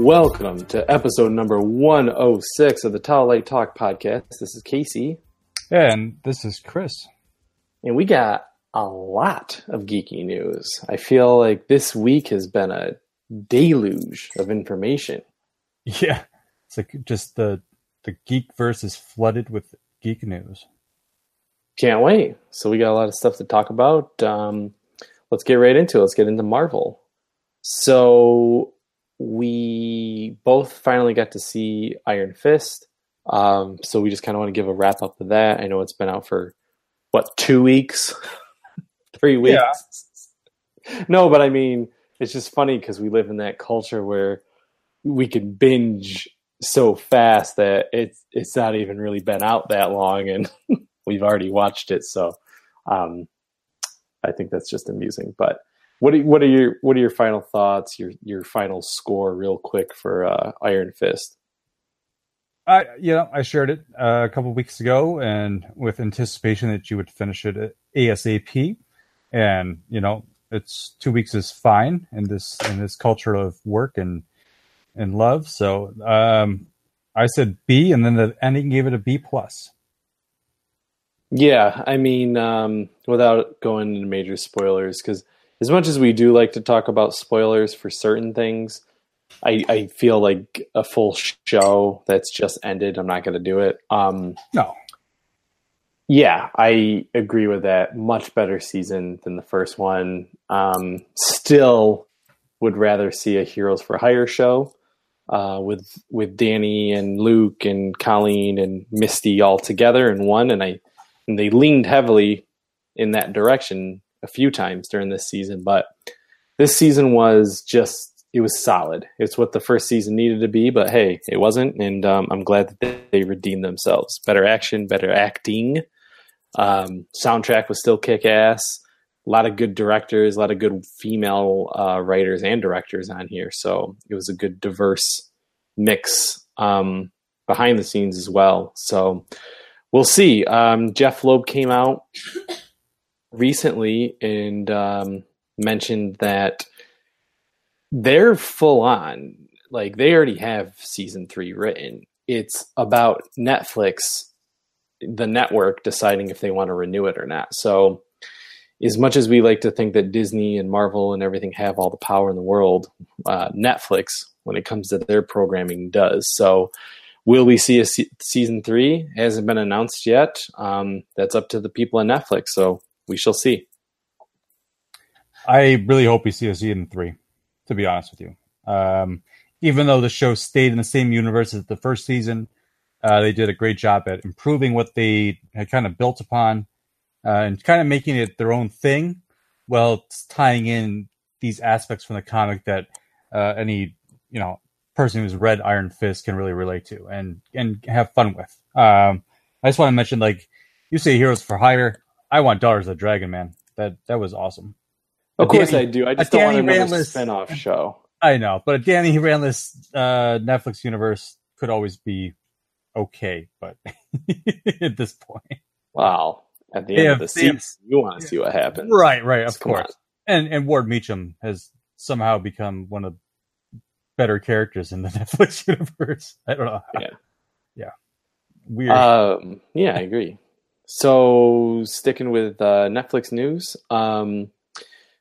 Welcome to episode number 106 of the Tall Light Talk podcast. This is Casey, And this is Chris. and we got a lot of geeky news. I feel like this week has been a deluge of information. Yeah. It's like just the the geek verse is flooded with geek news. Can't wait. So we got a lot of stuff to talk about. Um, let's get right into it. Let's get into Marvel. So we both finally got to see Iron Fist. Um, so we just kind of want to give a wrap up of that. I know it's been out for what two weeks, three weeks. No, but I mean, it's just funny because we live in that culture where we can binge so fast that it's it's not even really been out that long, and we've already watched it. So, um, I think that's just amusing. But what are, what are your what are your final thoughts? Your your final score, real quick for uh, Iron Fist. I you know, I shared it uh, a couple weeks ago and with anticipation that you would finish it at ASAP. And, you know, it's two weeks is fine in this in this culture of work and and love. So um I said B and then the ending gave it a B plus. Yeah, I mean, um, without going into major spoilers, because as much as we do like to talk about spoilers for certain things, I, I feel like a full show that's just ended, I'm not going to do it. Um, No. yeah, I agree with that. Much better season than the first one. Um, still would rather see a Heroes for Hire show uh, with with Danny and Luke and Colleen and Misty all together in one, and I and they leaned heavily in that direction a few times during this season. But this season was just it was solid. It's what the first season needed to be, but hey, it wasn't, and um, I'm glad that they redeemed themselves. Better action, better acting. Um, soundtrack was still kick ass. A lot of good directors, a lot of good female uh, writers and directors on here. So it was a good diverse mix um, behind the scenes as well. So we'll see. Um, Jeph Loeb came out recently and um, mentioned that they're full on. Like they already have season three written. It's about Netflix, the network, deciding if they want to renew it or not. So, as much as we like to think that Disney and Marvel and everything have all the power in the world, uh, Netflix, when it comes to their programming, does. So, will we see a se- season three? Hasn't been announced yet. Um, that's up to the people on Netflix. So, we shall see. I really hope we see a season three, to be honest with you. Um, even though the show stayed in the same universe as the first season, uh, they did a great job at improving what they had kind of built upon uh, and kind of making it their own thing while tying in these aspects from the comic that uh, any you know person who's read Iron Fist can really relate to and and have fun with. Um, I just want to mention, like you say, Heroes for Hire. I want Daughters of the Dragon, man. That that was awesome. Of A course, Danny- I do. I just don't want another Randless- spin-off show. I know, but a Danny Randless uh, Netflix universe could always be okay, but at this point, Wow. At the They end have- of the they have- season, you want to see what happens. right, right, of Come on. course, and and Ward Meachum has somehow become one of the better characters in the Netflix universe. I don't know. How. Yeah. yeah, weird. Um, yeah, I agree. So sticking with uh, Netflix news, um,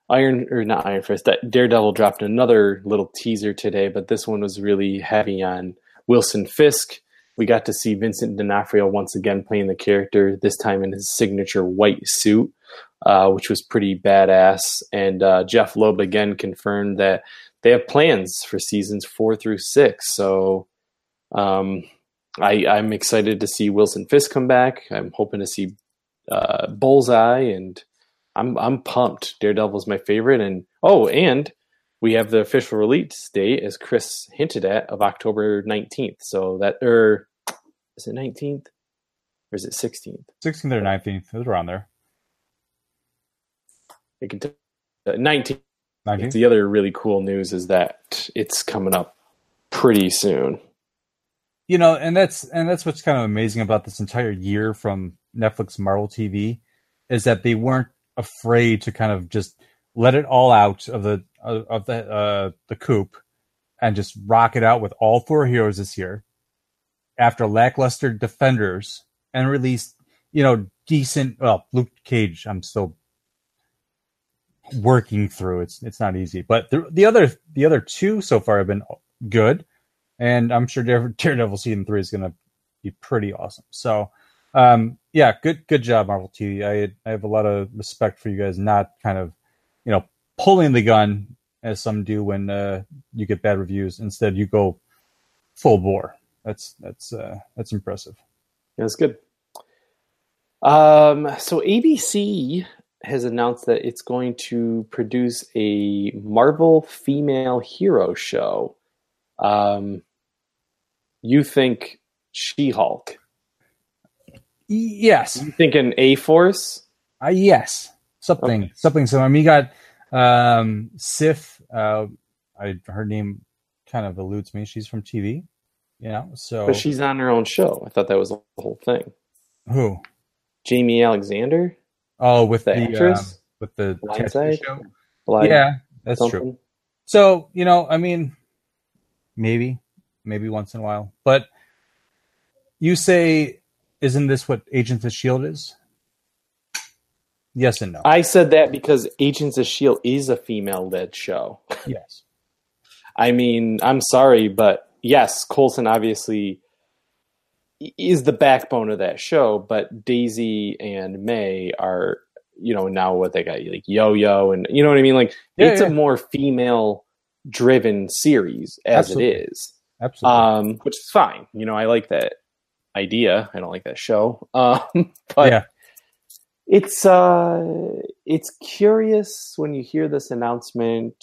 Iron or not Iron Fist, Daredevil dropped another little teaser today, but this one was really heavy on Wilson Fisk. We got to see Vincent D'Onofrio once again playing the character, this time in his signature white suit, uh, which was pretty badass. And uh, Jeph Loeb again confirmed that they have plans for seasons four through six. So um, I, I'm excited to see Wilson Fisk come back. I'm hoping to see uh, Bullseye, and I'm I'm pumped. Daredevil's my favorite, and oh, and we have the official release date, as Chris hinted at, of October 19th. So that or is it 19th or is it 16th? 16th or 19th, it was around there. I can t- uh, 19th. 19th. The other really cool news is that it's coming up pretty soon. You know and that's and that's what's kind of amazing about this entire year from netflix marvel tv is that they weren't afraid to kind of just let it all out of the of the uh the coop and just rock it out with all four heroes this year after lackluster Defenders and release, you know, decent. Well, Luke Cage, I'm still working through. It's it's not easy, but the the other the other two so far have been good, and I'm sure Daredevil season three is going to be pretty awesome. So, um, yeah, good good job, Marvel TV. I I have a lot of respect for you guys, not kind of, you know, pulling the gun as some do when uh, you get bad reviews. Instead, you go full bore. That's that's uh, that's impressive. Yeah, That's good. Um, so ABC has announced that it's going to produce a Marvel female hero show. Um, you think She Hulk? Yes. You think thinking A Force? Uh, yes. Something. Okay. Something similar. I mean, you got um, Sif. Uh, I her name kind of eludes me. She's from TV. You know, so but she's on her own show. I thought that was the whole thing. Who? Jaimie Alexander. Oh, with the, the actress uh, with the Blindside show. yeah, that's something. true. So you know, I mean, maybe, maybe once in a while, but you say, isn't this what Agents of Shield is? Yes and no. I said that because Agents of Shield is a female-led show. Yes. I mean, I'm sorry, but yes, Coulson obviously is the backbone of that show, but Daisy and May are, you know, now what they got like Yo Yo and you know what I mean? Like yeah, it's yeah. a more female driven series as Absolutely. it is. Absolutely. Um, which is fine. You know, I like that idea. I don't like that show. Um, but yeah. it's uh it's curious when you hear this announcement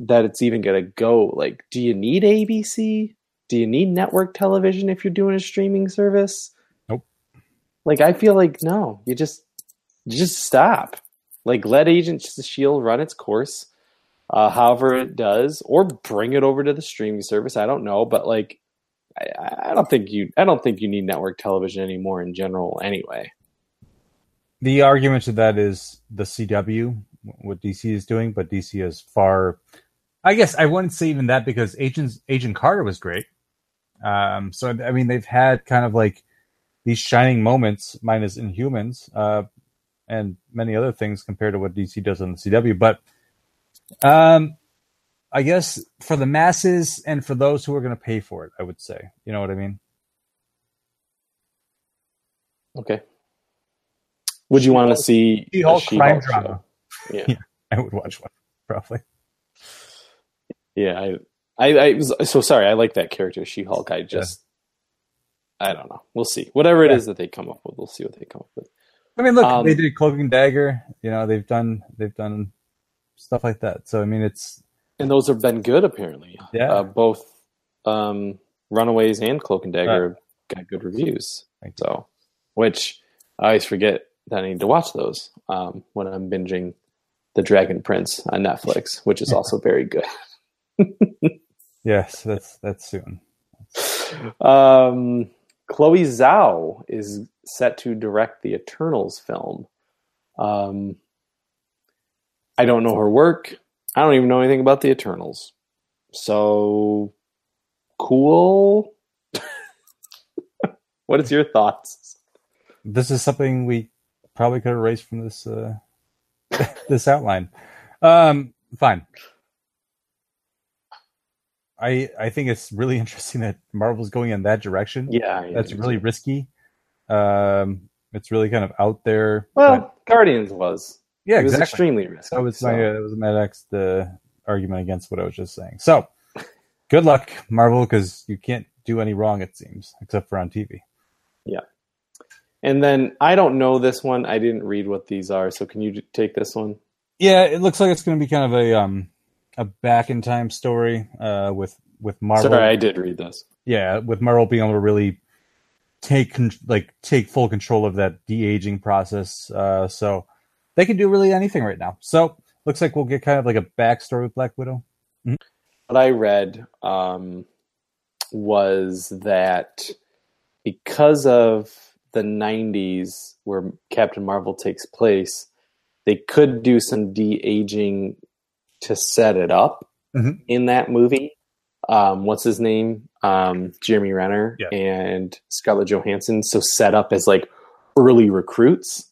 that it's even gonna go. Like, do you need ABC? do you need network television if you're doing a streaming service? Nope. Like I feel like no, you just you just stop. Like let Agents of Shield run its course, uh, however it does, or bring it over to the streaming service. I don't know, but like I, I don't think you I don't think you need network television anymore in general anyway. The argument to that is the CW, what DC is doing, but DC is far I guess I wouldn't say even that because Agent Agent Carter was great. Um, so I mean, they've had kind of like these shining moments, minus Inhumans, uh, and many other things compared to what DC does on the CW. But um, I guess for the masses and for those who are going to pay for it, I would say, you know what I mean. Okay. Would you want to see She-Hulk crime drama? Yeah. yeah, I would watch one probably. Yeah, I I, I was so sorry. I like that character, She Hulk. I just, yeah. I don't know. We'll see. Whatever it yeah. is that they come up with, we'll see what they come up with. I mean, look, um, they did Cloak and Dagger. You know, they've done they've done stuff like that. So I mean, it's and those have been good apparently. Yeah, uh, both um, Runaways and Cloak and Dagger right. got good reviews. So, which I always forget that I need to watch those um, when I'm binging The Dragon Prince on Netflix, which is also very good. yes, that's that's soon. Um, Chloe Zhao is set to direct the Eternals film. Um, I don't know her work. I don't even know anything about the Eternals. So cool. what is your thoughts? This is something we probably could erase from this uh, this outline. Um, fine. I I think it's really interesting that Marvel's going in that direction. Yeah, yeah that's really risky. Um, it's really kind of out there. Well, but, Guardians was. Yeah, it was exactly. extremely risky. That was so. my uh, that was my next uh, argument against what I was just saying. So, good luck, Marvel, because you can't do any wrong. It seems, except for on TV. Yeah. And then I don't know this one. I didn't read what these are. So can you take this one? Yeah, it looks like it's going to be kind of a um a back in time story uh, with with Marvel. Sorry, I did read this. Yeah, with Marvel being able to really take like take full control of that de aging process. Uh, so they can do really anything right now. So looks like we'll get kind of like a backstory with Black Widow. Mm-hmm. What I read um, was that because of the 90s where Captain Marvel takes place, they could do some de aging to set it up mm-hmm. in that movie. um, what's his name, um, Jeremy Renner Yeah. and Scarlett Johansson, so set up as like early recruits,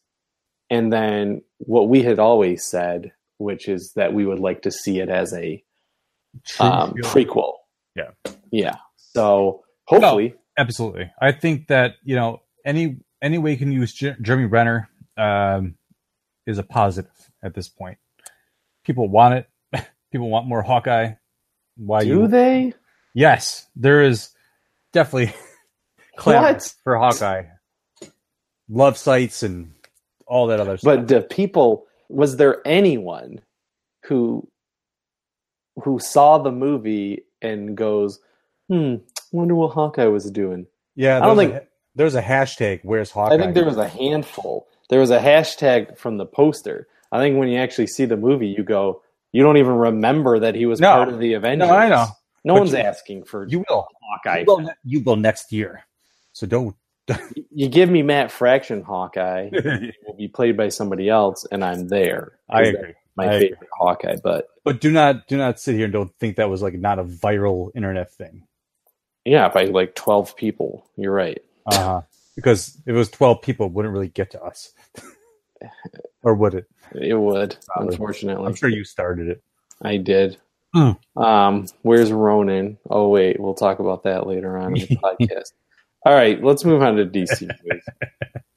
and then what we had always said, which is that we would like to see it as a um, prequel. Yeah. yeah. So hopefully, Absolutely. I think that you know any any way you can use Jer- Jeremy Renner um, is a positive at this point. People want it. People want more Hawkeye. Why do you? they? Yes, there is definitely clamor for Hawkeye. Love sites and all that other stuff. But the people was there anyone who who saw the movie and goes, "Hmm, wonder what Hawkeye was doing." yeah, I don't think- a, there's a hashtag. Where's Hawkeye? I think there was a handful. There was a hashtag from the poster. I think when you actually see the movie, you go, you don't even remember that he was No. part of the Avengers. No, I know. No But one's you- asking for you will. Hawkeye. You will, you will next year. So don't. You give me Matt Fraction Hawkeye, will be played by somebody else, and I'm there. I agree. My I agree. favorite Hawkeye, but But do not do not sit here and don't think that was like not a viral internet thing. yeah, by like twelve people, you're right. Uh-huh. because if it was twelve people, it wouldn't really get to us, or would it? It would, Probably. unfortunately. I'm sure you started it. I did. Hmm. Um, where's Ronin? Oh wait, we'll talk about that later on in the podcast. All right, let's move on to DC news.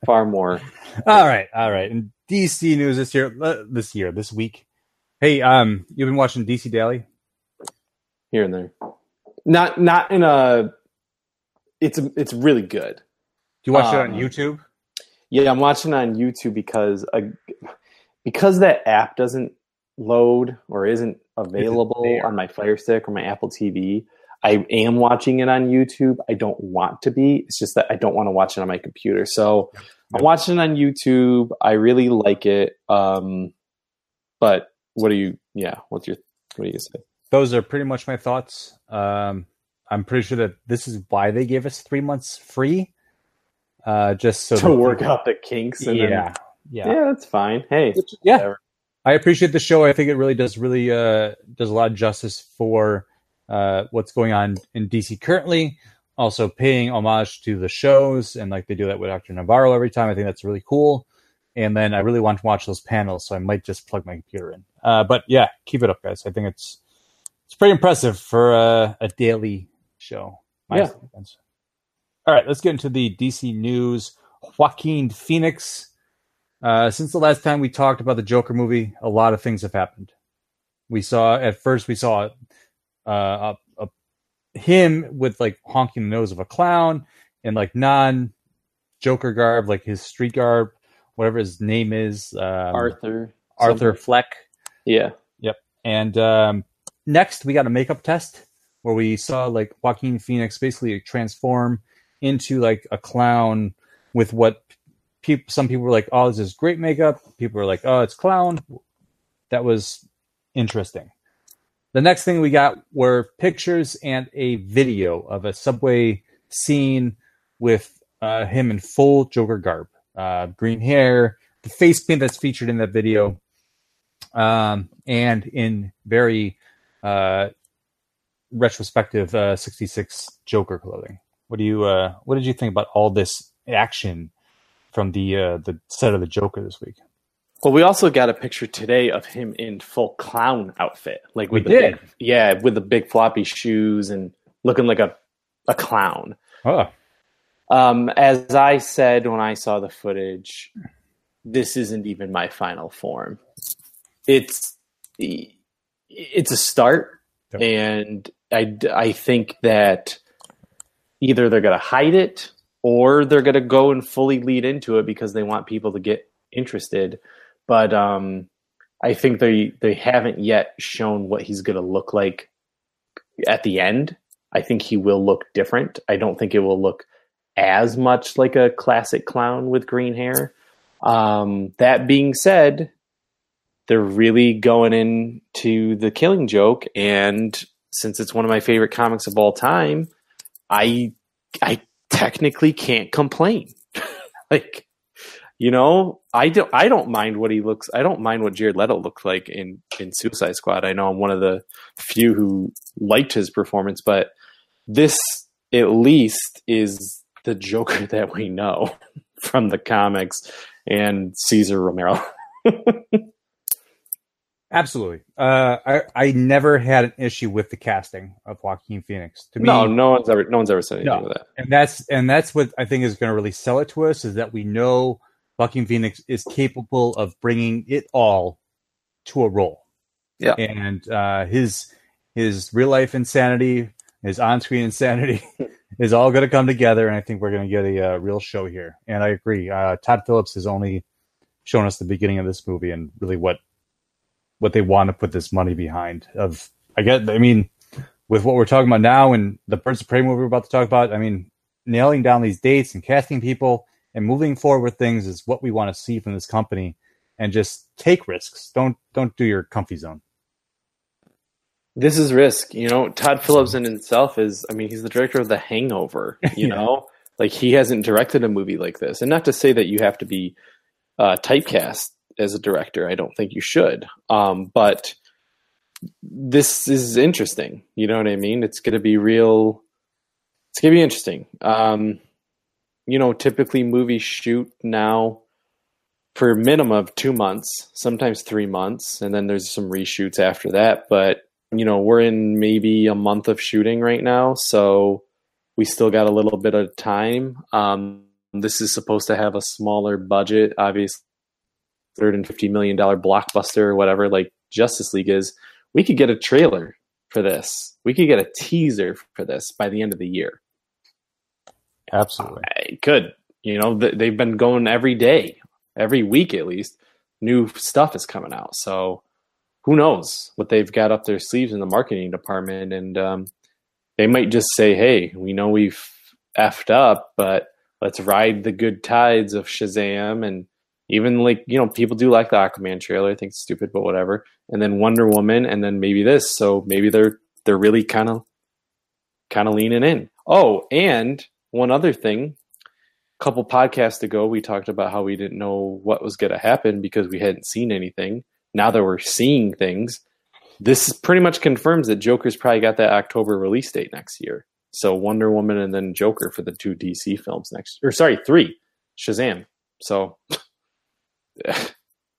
Far more. All right, all right. And DC news this year, this year, this week. Hey, um, you've been watching DC Daily? here and there. Not not in a. It's it's really good. Do you watch it on Um, YouTube? Yeah, I'm watching on YouTube because uh, because that app doesn't load or isn't available on my Fire Stick or my Apple TV. I am watching it on YouTube. I don't want to be. It's just that I don't want to watch it on my computer. So I'm watching it on YouTube. I really like it. Um, but what do you? Yeah, what's your? What do you say? Those are pretty much my thoughts. Um, I'm pretty sure that this is why they gave us three months free, uh, just so to work out the kinks. And then- Yeah, yeah, yeah, that's fine. Hey, yeah. whatever. I appreciate the show. I think it really does really uh, does a lot of justice for uh, what's going on in DC currently. Also paying homage to the shows and like they do that with Dr. Navarro every time. I think that's really cool. And then I really want to watch those panels, so I might just plug my computer in. Uh, but yeah, keep it up, guys. I think it's it's pretty impressive for uh, a daily show. Yeah. All right, let's get into the DC news. Joaquin Phoenix. Uh, since the last time we talked about the Joker movie, a lot of things have happened. We saw at first we saw uh, a, a, him with like honking the nose of a clown and like non Joker garb, like his street garb, whatever his name is, um, Arthur. Arthur something. Fleck. Yeah. Yep. And um, next, we got a makeup test where we saw like Joaquin Phoenix basically transform into like a clown with what people. Some people were like, "Oh, this is great makeup." People were like, "Oh, it's clown." That was interesting. The next thing we got were pictures and a video of a subway scene with uh, him in full Joker garb, uh, green hair, the face paint that's featured in that video um, and in very uh, retrospective uh, 66 Joker clothing. What do you uh, what did you think about all this action from the uh, the set of the Joker this week? Well, we also got a picture today of him in full clown outfit, like with We the did. big, yeah, with the big floppy shoes and looking like a a clown. Oh, Um, as I said when I saw the footage, this isn't even my final form. It's it's a start, Yep. and I I think that either they're going to hide it or they're going to go and fully lead into it because they want people to get interested. But um, I think they they haven't yet shown what he's going to look like at the end. I think he will look different. I don't think it will look as much like a classic clown with green hair. Um, that being said, they're really going into the Killing Joke, and since it's one of my favorite comics of all time, I I technically can't complain. like You know, I don't. I don't mind what he looks. I don't mind what Jared Leto looked like in in Suicide Squad. I know I'm one of the few who liked his performance, but this at least is the Joker that we know from the comics and Cesar Romero. Absolutely. Uh, I I never had an issue with the casting of Joaquin Phoenix. To me, no, no one's ever no one's ever said anything no. that. And that's and that's what I think is going to really sell it to us is that we know Joaquin Phoenix is capable of bringing it all to a role. Yeah, and uh, his his real life insanity, his on screen insanity, is all going to come together, and I think we're going to get a, uh, real show here. And I agree. Uh, Todd Phillips has only shown us the beginning of this movie and really what what they want to put this money behind. Of I get, I mean, with what we're talking about now and the Birds of Prey movie we're about to talk about, I mean, nailing down these dates and casting people and moving forward with things is what we want to see from this company. And just take risks. Don't don't do your comfy zone. This is risk. You know, Todd Phillips in himself is. I mean, he's the director of The Hangover. You yeah. know, like he hasn't directed a movie like this. And not to say that you have to be uh, typecast as a director. I don't think you should. Um, but this is interesting. You know what I mean? It's going to be real. It's going to be interesting. Um, you know, typically movies shoot now for a minimum of two months, sometimes three months, and then there's some reshoots after that. But you know, we're in maybe a month of shooting right now, so we still got a little bit of time. Um, this is supposed to have a smaller budget, obviously third and fifty million dollar blockbuster or whatever like Justice League is, we could get a trailer for this. We could get a teaser for this by the end of the year. Absolutely, could. You know, they've been going every day, every week at least. New stuff is coming out, so who knows what they've got up their sleeves in the marketing department, and um, they might just say, "Hey, we know we've effed up, but let's ride the good tides of Shazam and even like you know people do like the aquaman trailer i think it's stupid but whatever and then wonder woman and then maybe this so maybe they're they're really kind of kind of leaning in oh and one other thing a couple podcasts ago we talked about how we didn't know what was going to happen because we hadn't seen anything now that we're seeing things this pretty much confirms that joker's probably got that october release date next year so wonder woman and then joker for the two dc films next or sorry three shazam so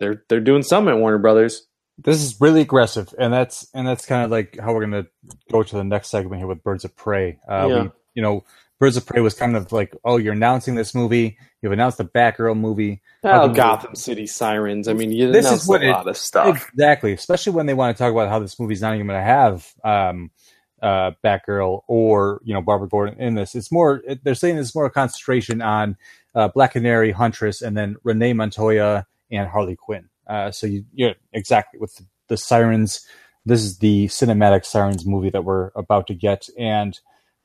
they're they're doing something at Warner Brothers. This is really aggressive, and that's and that's kind of like how we're going to go to the next segment here with Birds of Prey. Uh, yeah. we, you know, Birds of Prey was kind of like, oh, you're announcing this movie. You've announced the Batgirl movie. Oh, Gotham City Sirens. I mean, you this is what a lot of stuff. Exactly, especially when they want to talk about how this movie's not even going to have um, uh, Batgirl or you know Barbara Gordon in this. It's more they're saying it's more a concentration on uh, Black Canary, Huntress, and then Renee Montoya and Harley Quinn. Uh, so you, yeah, exactly with the, the, sirens. This is the cinematic sirens movie that we're about to get. And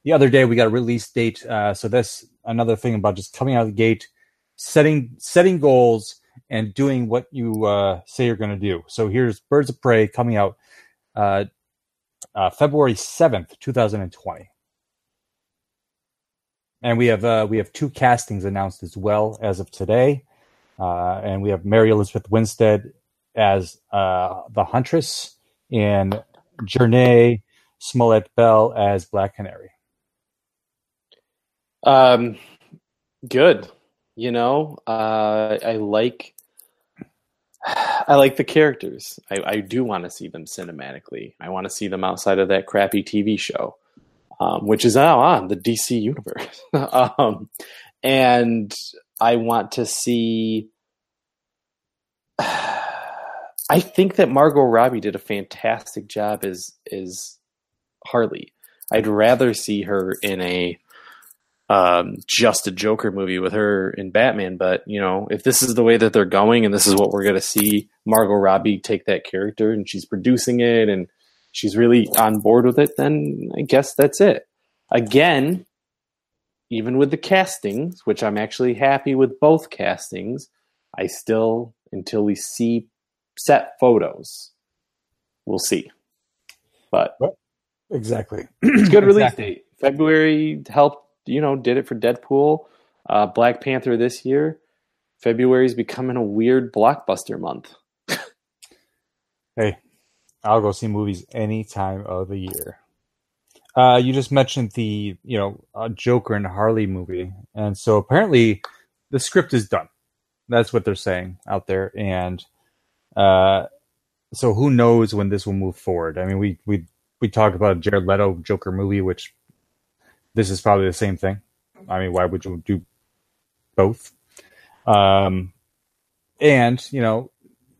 the other day we got a release date. Uh, so that's another thing about just coming out of the gate, setting setting goals, and doing what you uh, say you're going to do. So here's Birds of Prey coming out uh, uh, February seventh, two thousand and twenty and we have uh, we have two castings announced as well as of today, uh, and we have Mary Elizabeth Winstead as the Huntress and Jurnee Smollett Bell as Black Canary. Um, good. You know, uh, I like I like the characters. I, I do want to see them cinematically. I want to see them outside of that crappy TV show um, which is now on the DC universe. um, and I want to see. I think that Margot Robbie did a fantastic job as as Harley. I'd rather see her in a um, just a Joker movie with her in Batman. But you know, if this is the way that they're going, and this is what we're going to see Margot Robbie take that character, and she's producing it, and she's really on board with it, then I guess that's it. Again, even with the castings, which I'm actually happy with both castings, I still, until we see set photos, we'll see. But exactly, it's good release exactly. date. February helped, you know, did it for Deadpool, uh, Black Panther this year. February is becoming a weird blockbuster month. Hey, I'll go see movies any time of the year. Uh, you just mentioned the you know uh, Joker and Harley movie, and so apparently the script is done. That's what they're saying out there, and uh, so who knows when this will move forward? I mean, we we we talked about Jared Leto Joker movie, which this is probably the same thing. I mean, why would you do both? Um, and you know,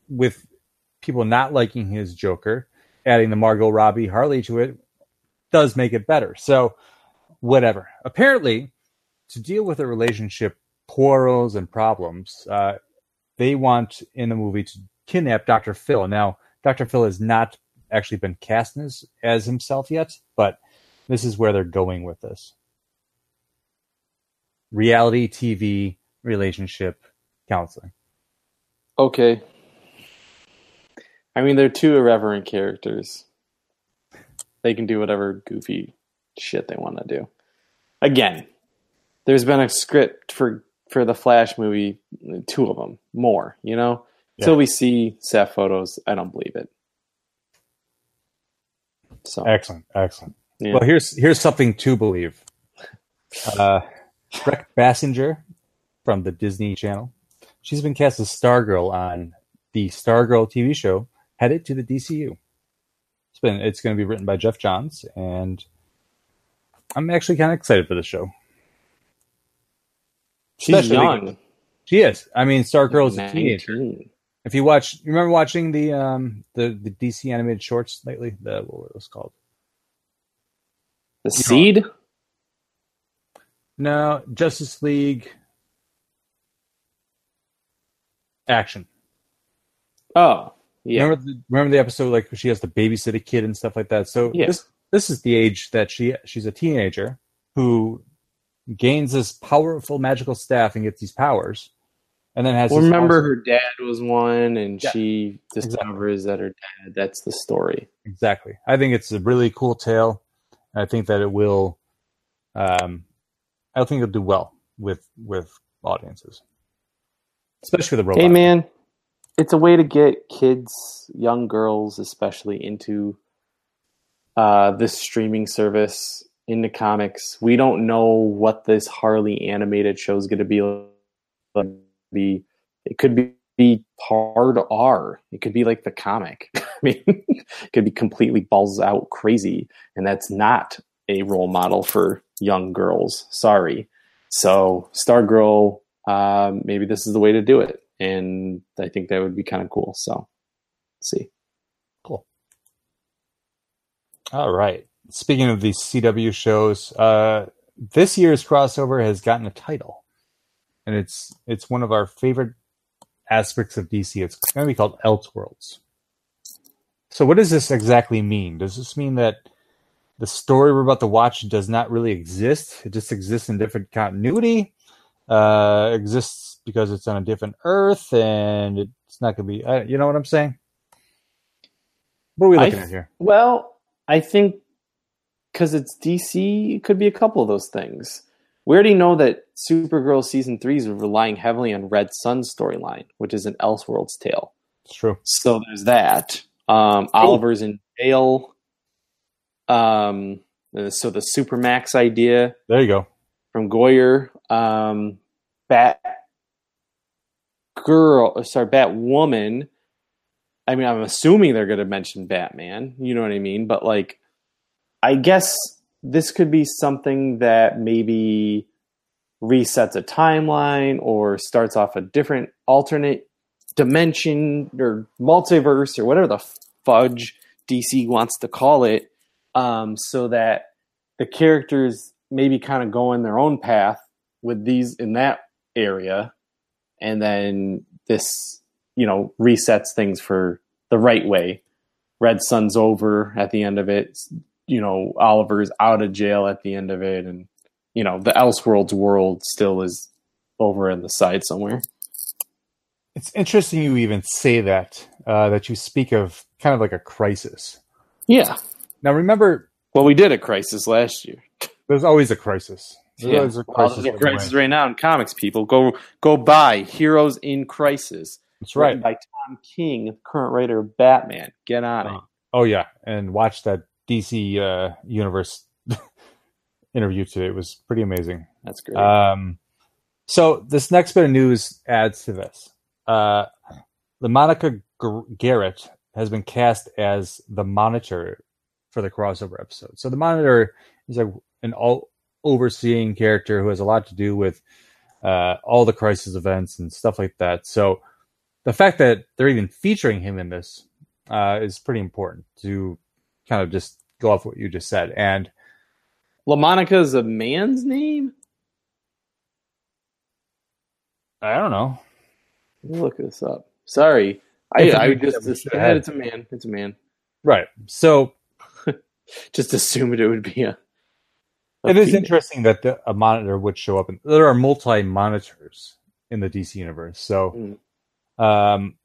with people not liking his Joker, adding the Margot Robbie Harley to it does make it better. So, whatever. Apparently, to deal with a relationship quarrels and problems, uh, they want in the movie to kidnap Dr. Phil. Now, Dr. Phil has not actually been cast as, as himself yet, but this is where they're going with this. Reality TV relationship counseling. Okay. I mean, they're two irreverent characters. They can do whatever goofy shit they want to do. Again, there's been a script for for the Flash movie, two of them, more. You know, Yeah. until we see set photos, I don't believe it. So Excellent, excellent. Yeah. Well, here's here's something to believe. Uh, Brec Bassinger from the Disney Channel. She's been cast as Stargirl on the Stargirl TV show headed to the DCU. It's been it's going to be written by Geoff Johns, and I'm actually kind of excited for the show. she's especially- young, She is. I mean, Stargirl is a teenager. If you watch, you remember watching the um the the DC animated shorts lately? The what was those called? The seed. No, Justice League action. Oh, yeah. Remember the, remember the episode like she has to babysit a kid and stuff like that. So Yeah. this this is the age that she she's a teenager who gains this powerful magical staff and gets these powers, and then has. Well, remember awesome- her dad was one, and Yeah. she discovers that her dad. That's the story. exactly. I think it's a really cool tale. I think that it will. Um, I think it'll do well with with audiences, especially the robot. Hey, man, it's a way to get kids, young girls, especially into uh, this streaming service, into comics. We don't know what this Harley animated show is going to be. like. Be it could be, be hard R. It could be like the comic. I mean, could be completely balls out crazy, and that's not a role model for young girls. Sorry. So Stargirl, um, maybe this is the way to do it, and I think that would be kind of cool. So, see. Cool. All right. Speaking of these CW shows, uh, this year's crossover has gotten a title, and it's it's one of our favorite aspects of DC. It's going to be called Elseworlds. So, what does this exactly mean? Does this mean that the story we're about to watch does not really exist? It just exists in different continuity. Uh, exists because it's on a different Earth, and it's not going to be. Uh, you know what I'm saying? What are we looking th- at here? Well, I think because it's DC, it could be a couple of those things. We already know that Supergirl season three is relying heavily on Red Son's storyline, which is an Elseworlds tale. It's true. So there's that. Um, Oliver's in jail. Um, so the Supermax idea There you go. from Goyer. Um, Bat Girl, uh, sorry, Batwoman. I mean, I'm assuming they're going to mention Batman. You know what I mean? But like, I guess this could be something that maybe resets a timeline or starts off a different alternate dimension or multiverse or whatever the fudge DC wants to call it, um, so that the characters maybe kind of go in their own path with these in that area, and then this, you know, resets things for the right way. Red Son's over at the end of it. You know, Oliver's out of jail at the end of it, and you know, the Elseworlds world still is over in the side somewhere. It's interesting you even say that, uh, that you speak of kind of like a crisis. Yeah. Now, remember, Well, we did a crisis last year. there's always a crisis. Yeah. There's a crisis there's a on the way. crisis right now in comics. People go go buy Heroes in Crisis. That's right. by Tom King, current writer of Batman. Get on it. Oh yeah, and watch that DC uh, universe interview today. It was pretty amazing. That's great. Um, so this next bit of news adds to this. Uh, LaMonica Garrett has been cast as the Monitor for the crossover episode. So the Monitor is like an all overseeing character who has a lot to do with uh, all the crisis events and stuff like that. So the fact that they're even featuring him in this uh, is pretty important to kind of just go off what you just said. And LaMonica is a man's name? I don't know. Let me look this up. Sorry. I, I man just that we should have yeah, had. it's a man. It's a man. Right. So Just assumed it would be a. a it is female. interesting that the, a monitor would show up. And there are multi monitors in the DC universe. So, um,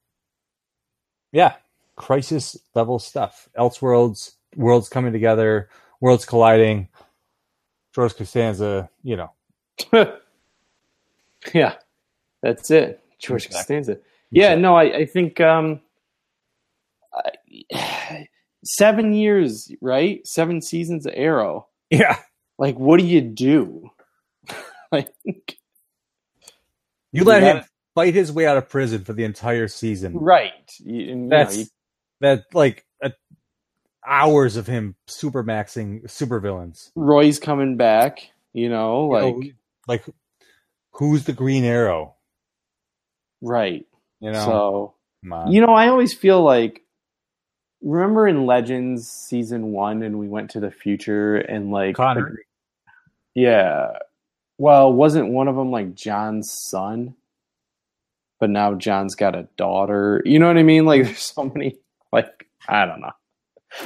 yeah, crisis level stuff. Elseworlds, worlds worlds coming together, worlds colliding. George Costanza, you know, yeah, that's it. George Exactly. Costanza. Yeah, no, I, I think um, I, seven years, right? Seven seasons of Arrow. yeah. Like, what do you do? like, You let You him gotta- fight his way out of prison for the entire season. right? You, That's know, you- that like hours of him super maxing supervillains. Roy's coming back. You know, You know, like like who's the Green Arrow? Right. You know, so. You know, I always feel like remember in Legends season one, and we went to the future, and like, Connor. yeah. Well, wasn't one of them like John's son? But now John's got a daughter. You know what I mean? Like, there's so many. Like, I don't know.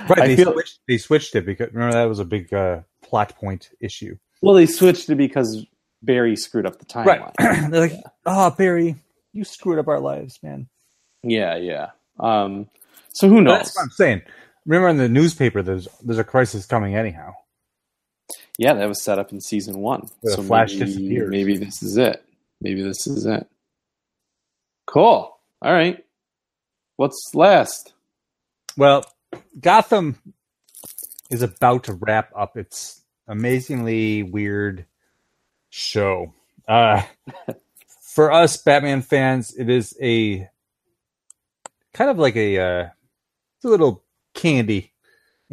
right? I They feel- switched. They switched it because remember that was a big uh, plot point issue. Well, they switched it because Barry screwed up the timeline. They're like, "Oh, Barry, you screwed up our lives, man." Yeah, yeah. Um, so who knows? That's what I'm saying. Remember in the newspaper, there's there's a crisis coming anyhow. Yeah, that was set up in season one. Where so Flash maybe, disappears. maybe this is it. Maybe this is it. Cool. All right. What's last? Well, Gotham is about to wrap up its amazingly weird show. Uh, for us Batman fans, it is a kind of like a, uh, it's a little candy.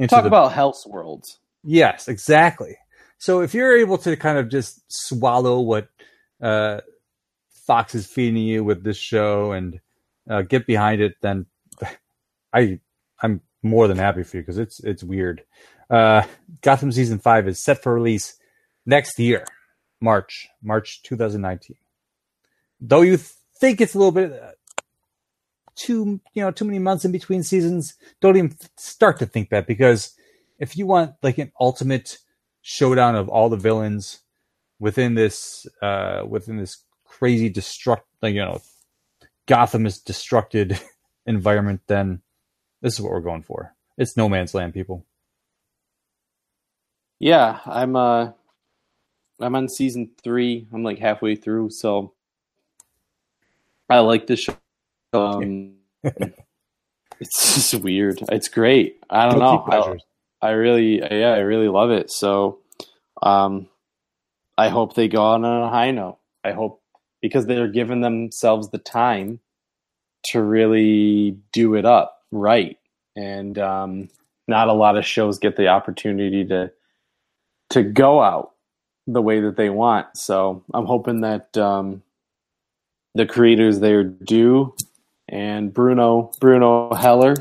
Talk the, about Elseworlds. yes, exactly. So if you're able to kind of just swallow what uh, Fox is feeding you with this show and uh, get behind it, then I I'm more than happy for you because it's it's weird. Uh, Gotham season five is set for release next year, March March 2019. Though you think it's a little bit uh, too you know too many months in between seasons, don't even start to think that because if you want like an ultimate showdown of all the villains within this uh within this crazy destruct like you know Gotham is destructed environment, then this is what we're going for. It's no man's land, people. Yeah, I'm uh I'm on season three. I'm like halfway through, so I like this show. Um, it's just weird. It's great. I don't Guilty know. I. I really, yeah, I really love it. So, um, I hope they go on a high note. I hope because they're giving themselves the time to really do it up right, and um, not a lot of shows get the opportunity to to go out the way that they want. So, I'm hoping that um, the creators there do, and Bruno Bruno Heller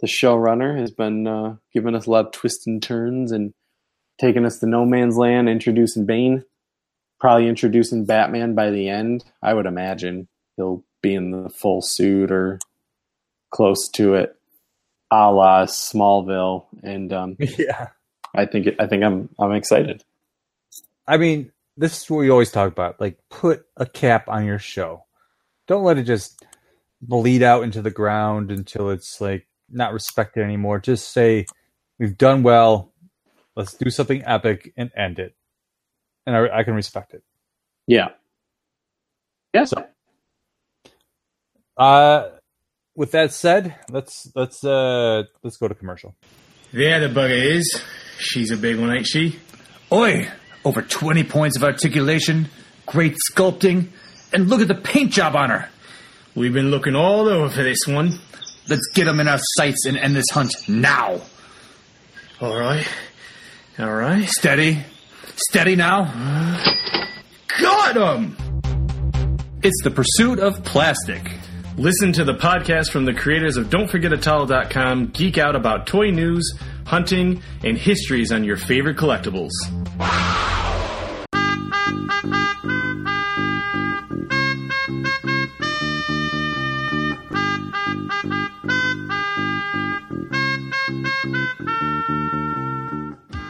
the showrunner has been uh, giving us a lot of twists and turns and taking us to no man's land, introducing Bane, probably introducing Batman by the end. I would imagine he'll be in the full suit or close to it, a la Smallville, and um, Yeah. I think I think I'm I'm excited. I mean, this is what we always talk about. Like, put a cap on your show. Don't let it just bleed out into the ground until it's like not respected anymore. Just say, we've done well. Let's do something epic and end it. and I, I can respect it. Yeah. Yeah. So, uh, with that said, let's let's uh let's go to commercial. There the bugger is. She's a big one, ain't she? Oi! Over 20 points of articulation, great sculpting, and look at the paint job on her. We've been looking all over for this one. Let's get them in our sights and end this hunt now. All right. All right. Steady. Steady now. Got him! It's the pursuit of plastic. Listen to the podcast from the creators of Don'tForgetAtowel.com geek out about toy news, hunting, and histories on your favorite collectibles.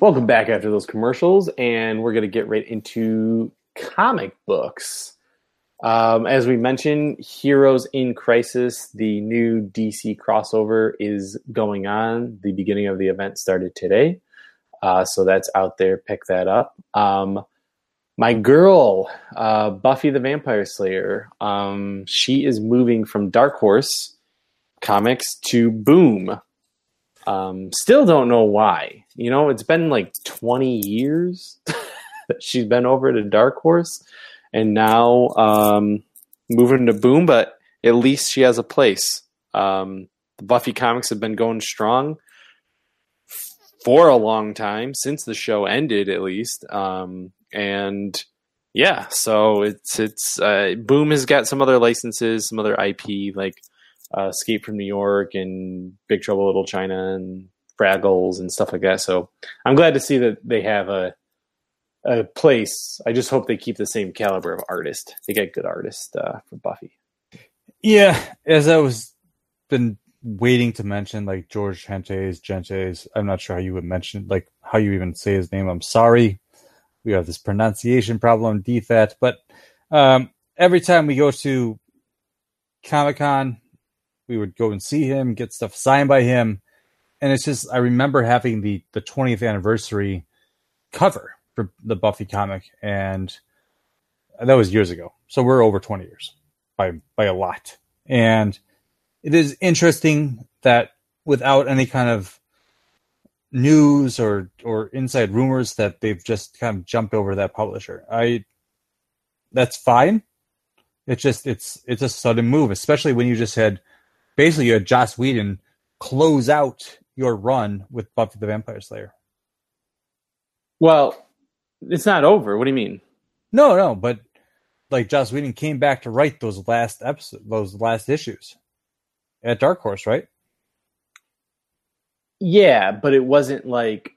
Welcome back after those commercials, and we're going to get right into comic books. Um, as we mentioned, Heroes in Crisis, the new DC crossover, is going on. The beginning of the event started today, uh, so that's out there. Pick that up. Um, my girl, uh, Buffy the Vampire Slayer, um, she is moving from Dark Horse Comics to Boom. Um, still don't know why. You know, it's been like 20 years that she's been over to Dark Horse and now um, moving to Boom, but at least she has a place. Um, the Buffy comics have been going strong for a long time since the show ended, at least. Um, and yeah, so it's it's uh, Boom has got some other licenses, some other IP like uh, Escape from New York and Big Trouble Little China and Fraggles and stuff like that. So I'm glad to see that they have a a place. I just hope they keep the same caliber of artist. They get good artists uh, for Buffy. Yeah, as I was been waiting to mention, like George Jeanty, Jeanty. I'm not sure how you would mention, like how you even say his name. I'm sorry. We have this pronunciation problem, defect. But um, every time we go to Comic Con, we would go and see him, get stuff signed by him, and it's just I remember having the the 20th anniversary cover for the Buffy comic, and that was years ago. So we're over 20 years by by a lot, and it is interesting that without any kind of news or or inside rumors that they've just kind of jumped over that publisher. I that's fine. It's just it's it's a sudden move, especially when you just had basically you had Joss Whedon close out your run with Buffy the Vampire Slayer. Well, it's not over. What do you mean? No, no, but like Joss Whedon came back to write those last episodes, those last issues at Dark Horse, right? Yeah, but it wasn't like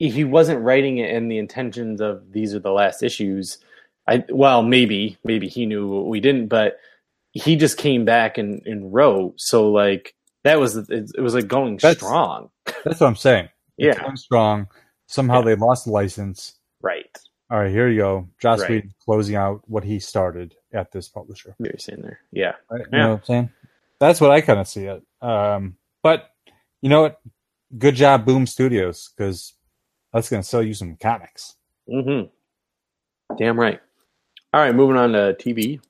if he wasn't writing it in the intentions of these are the last issues. I well, maybe maybe he knew what we didn't, but he just came back and, and wrote. So like that was it, it was like going That's- strong. That's what I'm saying. It's Yeah. going strong. Somehow Yeah. they lost the license. Right. All right, here you go. Joss Right. Whedon closing out what he started at this publisher. You're saying there. Yeah. Right? You know what I'm saying? That's what I kind of see it. Um, but you know what? Good job, Boom Studios, because that's going to sell you some comics. Mm-hmm. Damn right. All right, moving on to TV.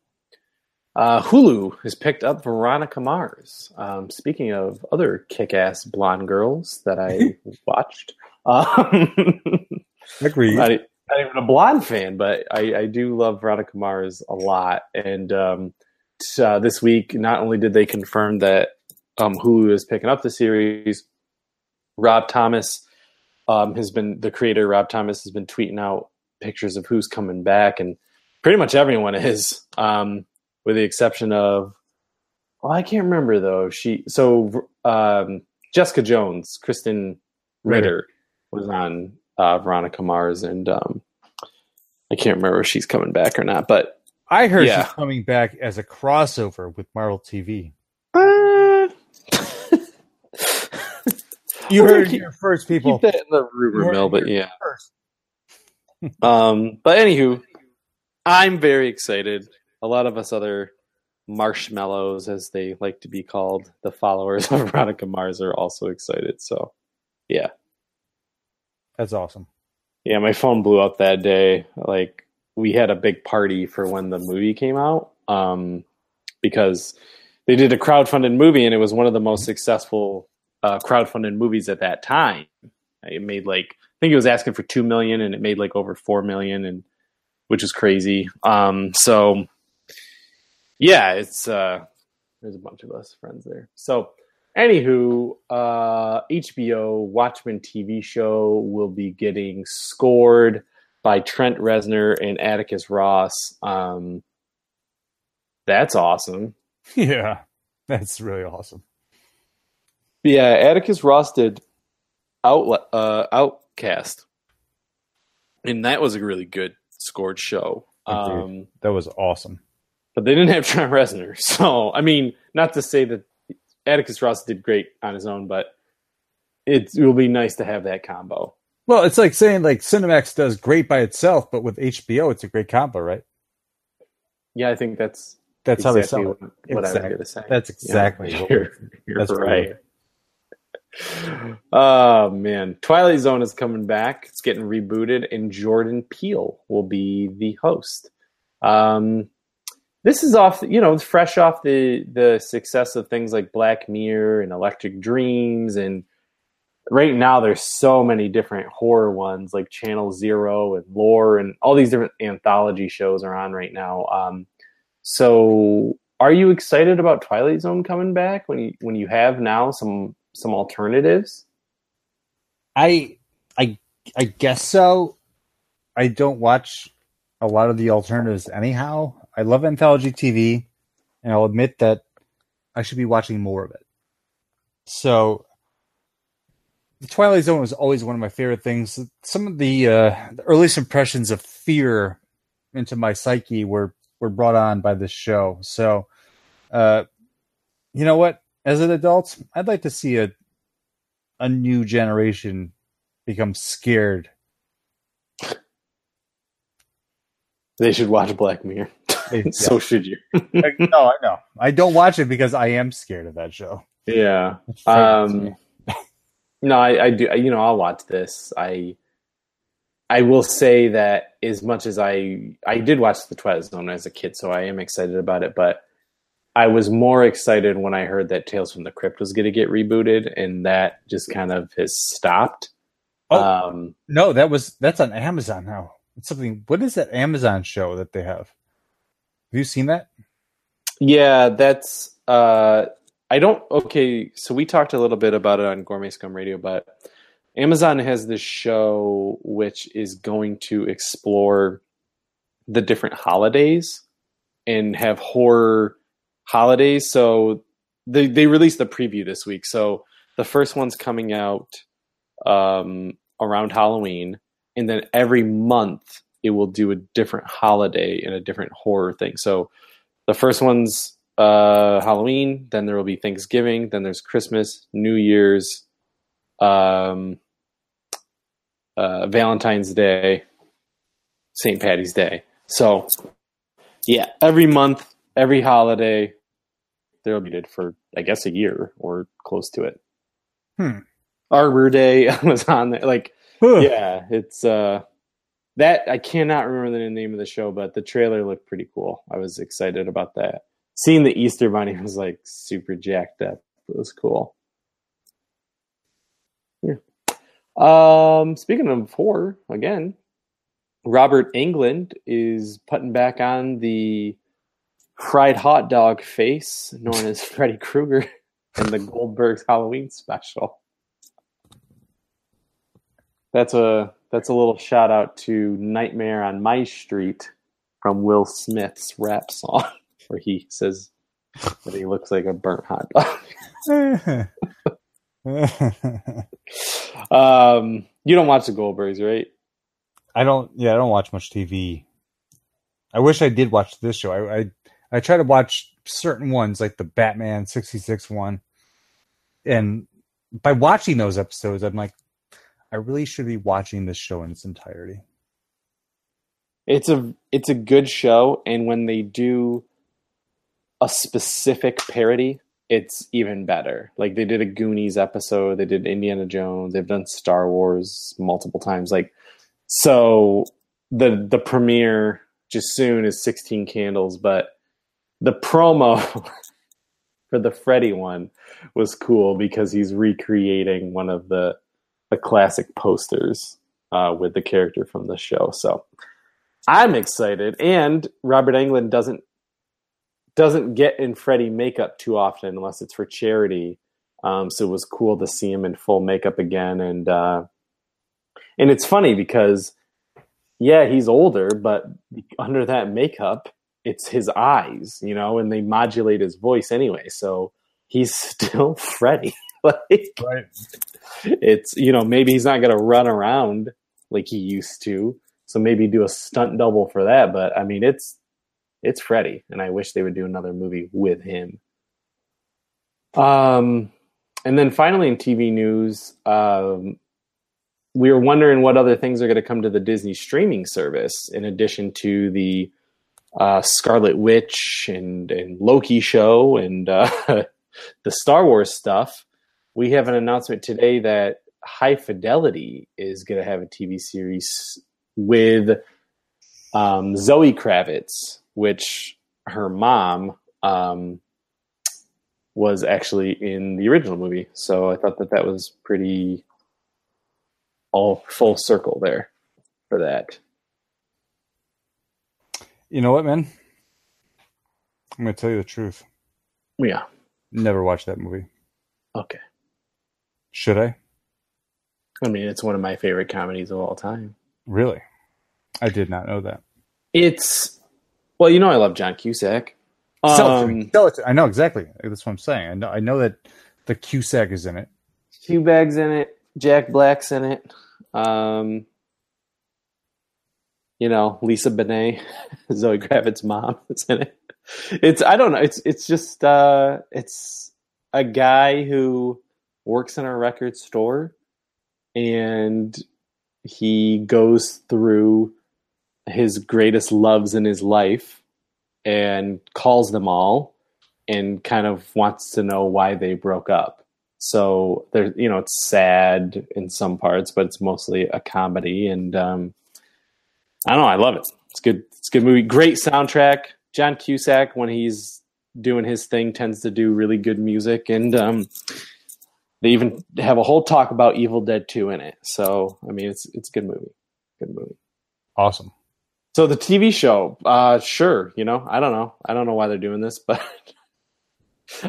Uh, Hulu has picked up Veronica Mars. Um, speaking of other kick-ass blonde girls that I watched, um, Agreed. not, not even a blonde fan, but I, I do love Veronica Mars a lot. And um, uh, this week, not only did they confirm that um, Hulu is picking up the series, Rob Thomas um, has been the creator. Rob Thomas has been tweeting out pictures of who's coming back, and pretty much everyone is, um, with the exception of. Well, I can't remember though. She so um, Jessica Jones, Krysten Ritter, was on uh, Veronica Mars, and um, I can't remember if she's coming back or not. But I heard Yeah. she's coming back as a crossover with Marvel TV. uh, You heard keep- here first, people. keep that in the rumor mill. But yeah. Um, but anywho, I'm very excited. A lot of us other marshmallows, as they like to be called, the followers of Veronica Mars, are also excited. So, yeah, That's awesome. yeah, my phone blew up that day. Like we had a big party for when the movie came out, um, because they did a crowdfunded movie, and it was one of the most successful uh, crowdfunded movies at that time. It made like I think it was asking for two million, and it made like over four million, and which is crazy. Um, so yeah, it's uh, there's a bunch of us friends there. So anywho, uh, HBO Watchmen TV show will be getting scored by Trent Reznor and Atticus Ross. Um, that's awesome. Yeah, that's really awesome. Yeah, Atticus Ross did Outlet uh, Outcast, and that was a really good scored show. Agreed. Um, That was awesome. But they didn't have Trent Reznor, so I mean, not to say that Atticus Ross did great on his own, but it, it will be nice to have that combo. Well, it's like saying like Cinemax does great by itself, but with HBO, it's a great combo, right? Yeah, I think that's That's how they exactly sell it. what, what I was going to say. That's exactly Yeah, you're, you're that's right. Oh man, Twilight Zone is coming back. It's getting rebooted, and Jordan Peele will be the host. Um, this is off, you know, fresh off the the success of things like Black Mirror and Electric Dreams, and right now there's so many different horror ones like Channel Zero and Lore, and all these different anthology shows are on right now. Um, so, are you excited about Twilight Zone coming back when you when you have now some some alternatives? I I I guess so. I don't watch a lot of the alternatives anyhow. I love anthology TV, and I'll admit that I should be watching more of it. So, the Twilight Zone was always one of my favorite things. Some of the, uh, the earliest impressions of fear into my psyche were were brought on by this show. So, uh, you know what? As an adult, I'd like to see a a new generation become scared. They should watch Black Mirror. So should you. no, I know. I don't watch it because I am scared of that show. Yeah. It frightens me. Um, no, I, I do. You know, I'll watch this. I I will say that as much as I I did watch the Twilight Zone as a kid, so I am excited about it. But I was more excited when I heard that Tales from the Crypt was going to get rebooted, and that just kind of has stopped. Oh. Um, no, that was that's on Amazon now. It's something. What is that Amazon show that they have? Have you seen that? Yeah, that's uh I don't okay, so we talked a little bit about it on Gourmet Scum Radio, but Amazon has this show which is going to explore the different holidays and have horror holidays. So they they released the preview this week. So the first one's coming out um around Halloween and then every month it will do a different holiday and a different horror thing. So the first one's uh, Halloween, then there will be Thanksgiving, then there's Christmas, New Year's, um, uh, Valentine's Day, St. Patty's Day. So, yeah, every month, every holiday, they'll be did for I guess a year or close to it. Hmm. Arbor Day was on there. Like, Ugh. yeah, it's uh that I cannot remember the name of the show, but the trailer looked pretty cool. I was excited about that. Seeing the Easter Bunny was like super jacked up. It was cool. Yeah. Um, speaking of horror, again, Robert Englund is putting back on the fried hot dog face, known as Freddy Krueger, in the Goldberg's Halloween special. That's a that's a little shout out to Nightmare on My Street from Will Smith's rap song, where he says that he looks like a burnt hot dog. um, you don't watch the Goldbergs, right? I don't. Yeah, I don't watch much TV. I wish I did watch this show. I I, I try to watch certain ones, like the Batman sixty six one, and by watching those episodes, I'm like, I really should be watching this show in its entirety. It's a it's a good show, and when they do a specific parody, it's even better. Like they did a Goonies episode, they did Indiana Jones, they've done Star Wars multiple times. Like so, the the premiere just soon is Sixteen Candles, but the promo for the Freddy one was cool because he's recreating one of the the classic posters uh, with the character from the show. So I'm excited, and Robert Englund doesn't doesn't get in Freddy makeup too often unless it's for charity. Um, so it was cool to see him in full makeup again, and uh, and it's funny because yeah, he's older, but under that makeup, it's his eyes, you know, and they modulate his voice anyway. So he's still Freddy. like, Right. it's you know maybe he's not going to run around like he used to. So maybe do a stunt double for that. But i mean it's it's freddy and i wish they would do another movie with him. Um and then finally in tv news um we were wondering what other things are going to come to the disney streaming service in addition to the uh, scarlet witch and and loki show and uh, the star wars stuff we have an announcement today that High Fidelity is going to have a TV series with um, Zoe Kravitz, which her mom um, was actually in the original movie. So I thought that that was pretty all full circle there for that. You know what, man? I'm gonna tell you the truth. Yeah. Never watched that movie. Okay. Should I? I mean, it's one of my favorite comedies of all time. Really? I did not know that. It's well, you know, I love John Cusack. Sell it to Um. Sell it I know exactly. That's what I'm saying. I know. I know that the Cusack is in it. Bags in it. Jack Black's in it. Um, you know, Lisa Bonet, Zoe Kravitz's mom is in it. It's I don't know. It's it's just uh, it's a guy who works in a record store, and he goes through his greatest loves in his life and calls them all and kind of wants to know why they broke up. So there, you know, it's sad in some parts, but it's mostly a comedy. And um, I don't know, I love it. It's good. It's a good movie. Great soundtrack. John Cusack, when he's doing his thing, tends to do really good music. And um, they even have a whole talk about Evil Dead 2 in it. So I mean, it's it's a good movie. Good movie. Awesome. So the TV show, uh, sure, you know, I don't know, I don't know why they're doing this, but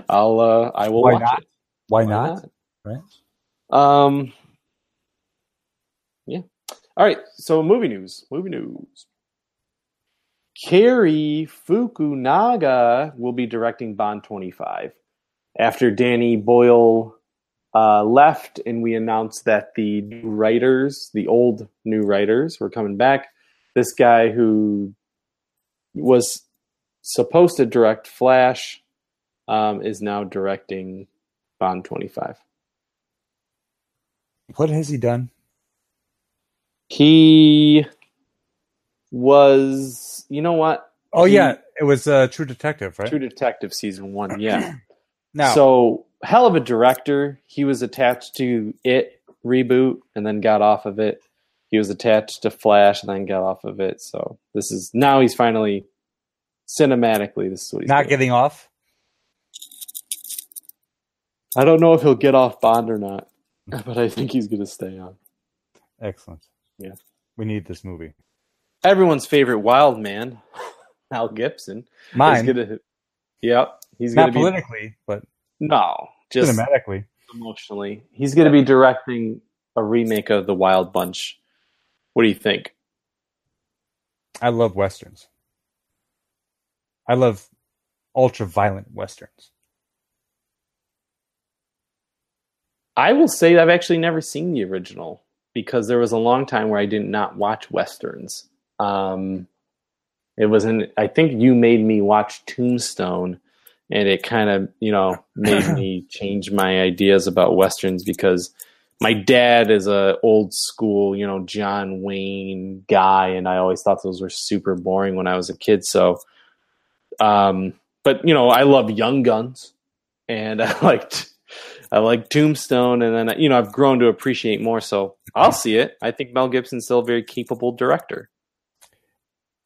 I'll, uh, I will Why watch not? it. Why, Why not? Right. Um, yeah. All right. So movie news. Movie news. Cary Fukunaga will be directing Bond 25 after Danny Boyle uh, left, and we announced that the new writers, the old new writers, were coming back. This guy who was supposed to direct Flash um, is now directing Bond 25. What has he done? He was, you know what? Oh He- yeah, it was uh, True Detective, right? True Detective season one, yeah. now, So hell of a director. He was attached to it reboot and then got off of it. He was attached to Flash and then got off of it. So this is now he's finally cinematically. This is what he's not doing. getting off. I don't know if he'll get off Bond or not, but I think he's going to stay on. Excellent. Yeah. we need this movie. Everyone's favorite Wild Man. Mel Gibson. Mine, gonna, yep, he's not gonna be politically, but no, just cinematically. emotionally. He's gonna be directing a remake of The Wild Bunch. What do you think? I love westerns. I love ultra violent westerns. I will say I've actually never seen the original because there was a long time where I did not watch westerns. Um, it was in, I think you made me watch Tombstone, and it kind of, you know, made me change my ideas about westerns because my dad is a old school, you know, John Wayne guy, and I always thought those were super boring when I was a kid. So, um, but you know, I love Young Guns, and I liked I like Tombstone, and then you know I've grown to appreciate more. So I'll see it. I think Mel Gibson's still a very capable director.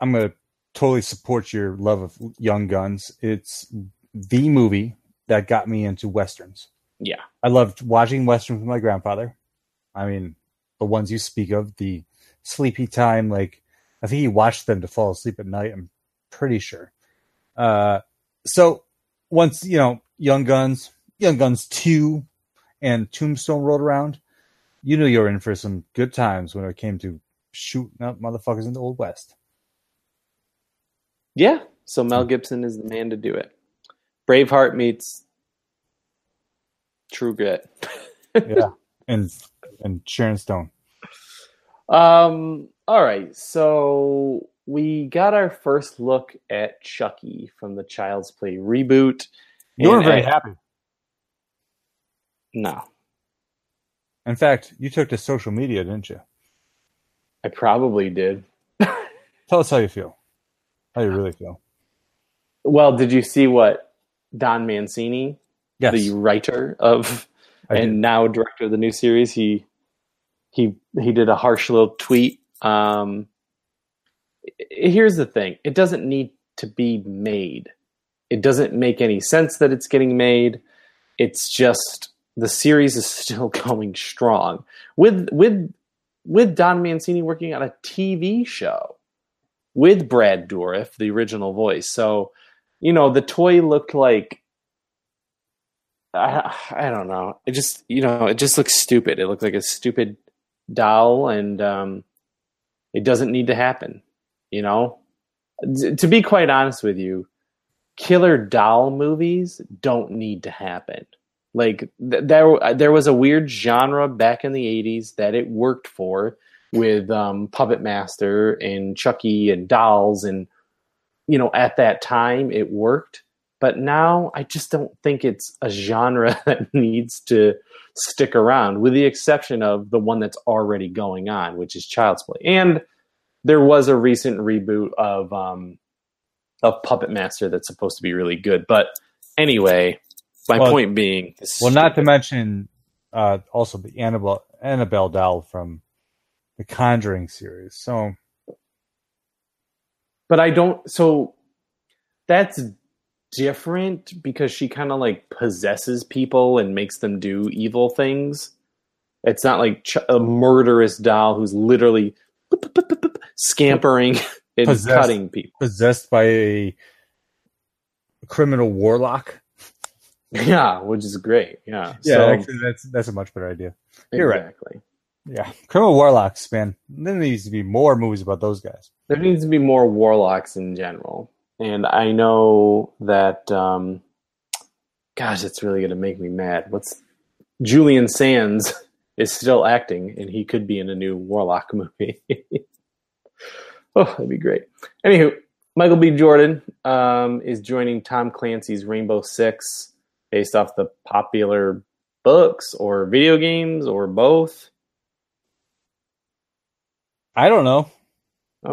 I'm gonna totally support your love of Young Guns. It's the movie that got me into westerns. Yeah, I loved watching westerns with my grandfather. I mean, the ones you speak of, the sleepy time, like I think he watched them to fall asleep at night. I'm pretty sure. Uh, so once you know Young Guns, Young Guns two, and Tombstone rolled around, you knew you were in for some good times when it came to shooting up motherfuckers in the old west. yeah. So Mel Gibson is the man to do it. Braveheart meets True Grit. Yeah, and and Sharon Stone. Um. All right. So we got our first look at Chucky from the Child's Play reboot. You were very I- happy. No, In fact, you took to social media, didn't you? I probably did. Tell us how you feel. How you really feel. Well, did you see what Don Mancini, Yes. the writer of I did. and now director of the new series, he he he did a harsh little tweet. Um, here's the thing: it doesn't need to be made. It doesn't make any sense that it's getting made. It's just the series is still going strong with with with Don Mancini working on a TV show with Brad Dourif, the original voice. So, you know, the toy looked like I, I don't know. It just you know it just looks stupid. It looked like a stupid doll, and um, it doesn't need to happen. You know, D- to be quite honest with you, killer doll movies don't need to happen. Like th- there, there was a weird genre back in the '80s that it worked for with um, Puppet Master and Chucky and dolls, and you know at that time it worked but now I just don't think it's a genre that needs to stick around, with the exception of the one that's already going on, which is Child's Play. And there was a recent reboot of um, of Puppet Master that's supposed to be really good. But anyway, my Well- point being, Well, not to mention uh, also the Annabelle Annabelle doll from the Conjuring series. So but I don't. So that's different because she kind of like possesses people and makes them do evil things. It's not like ch- a murderous doll who's literally scampering and Possessed. cutting people. possessed by a criminal warlock. Yeah, which is great. Yeah. Yeah, So- actually, that's that's a much better idea. You're right. Yeah, criminal warlocks, man. There needs to be more movies about those guys. There needs to be more warlocks in general. And I know that, um, gosh, it's really going to make me mad. What's Julian Sands is still acting, and he could be in a new warlock movie. oh, that'd be great. Anywho, Michael B. Jordan um, is joining Tom Clancy's Rainbow Six based off the popular books or video games or both. I don't know.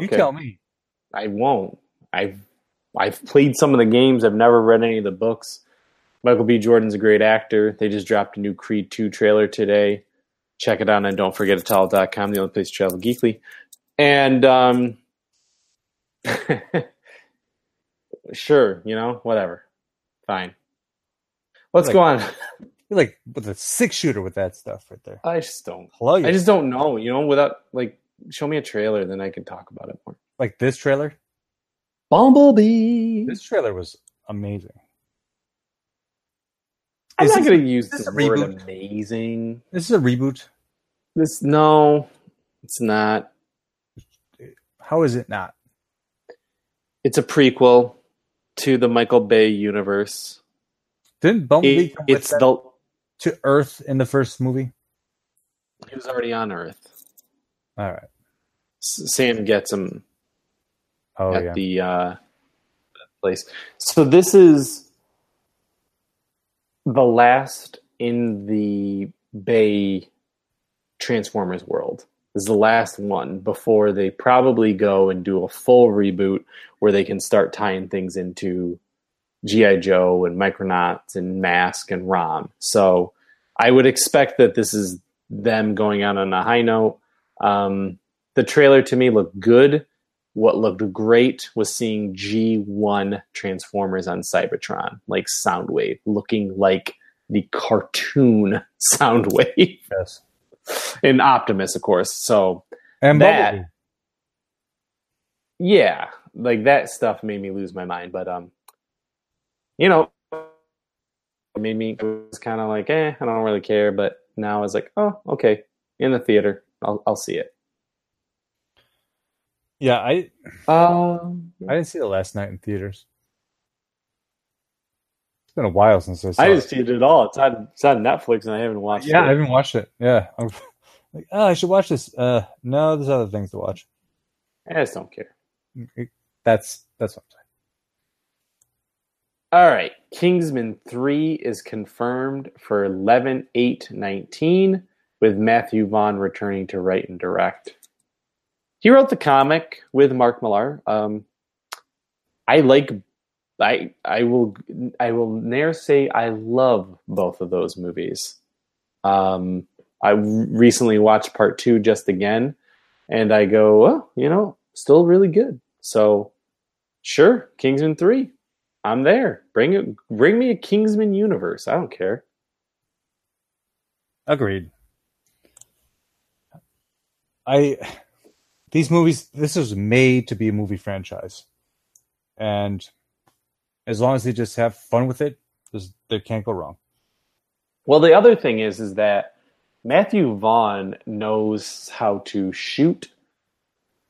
You tell me. I won't. I've I've played some of the games. I've never read any of the books. Michael B. Jordan's a great actor. They just dropped a new Creed 2 trailer today. Check it out and don't forget tell.com, the only place to travel geekly. And um sure, you know, whatever. Fine. Let's Like- go on. You're like with a six shooter with that stuff right there. I just don't. Hello, I just don't know, you know, without like show me a trailer then I can talk about it more. like this trailer. Bumblebee. This trailer was amazing. I'm Is not going to use this the word reboot? amazing. This is a reboot. This no, it's not. How is it not? It's a prequel to the Michael Bay universe. Didn't Bumblebee It- come it's the to Earth in the first movie? he was already on Earth. All right. Sam gets him Oh at yeah. the uh, place. So this is the last in the Bay Transformers world. This is the last one before they probably go and do a full reboot where they can start tying things into GI Joe and Micronauts and Mask and Rom. So I would expect that this is them going out on a high note. Um, the trailer to me looked good. What looked great was seeing G1 Transformers on Cybertron, like Soundwave, looking like the cartoon Soundwave, yes. and Optimus, of course. So And That- Bumblebee. yeah, like that stuff made me lose my mind. But um, you know, it made me. It was kind of like, eh, I don't really care. But now I was like, oh, okay, in the theater, I'll I'll see it. Yeah, I Um, I didn't see the Last Knight in theaters. It's been a while since I saw I it. didn't see it at all. It's on it's on Netflix, and I haven't watched it. Yeah, I haven't watched it. Yeah, I'm like, oh, I should watch this. Uh, no, there's other things to watch. I just don't care. That's that's what I'm saying. All right. Kingsman 3 is confirmed for 11 8 19 with Matthew Vaughn returning to write and direct. He wrote the comic with Mark Millar. Um, I like I I will I will ne'er say I love both of those movies. Um, I recently watched part 2 just again and I go, "Oh, you know, still really good." So, sure, Kingsman 3. I'm there. Bring it. Bring me a Kingsman universe. I don't care. Agreed. I these movies. This was made to be a movie franchise, and as long as they just have fun with it, they can't go wrong. Well, the other thing is, is that Matthew Vaughn knows how to shoot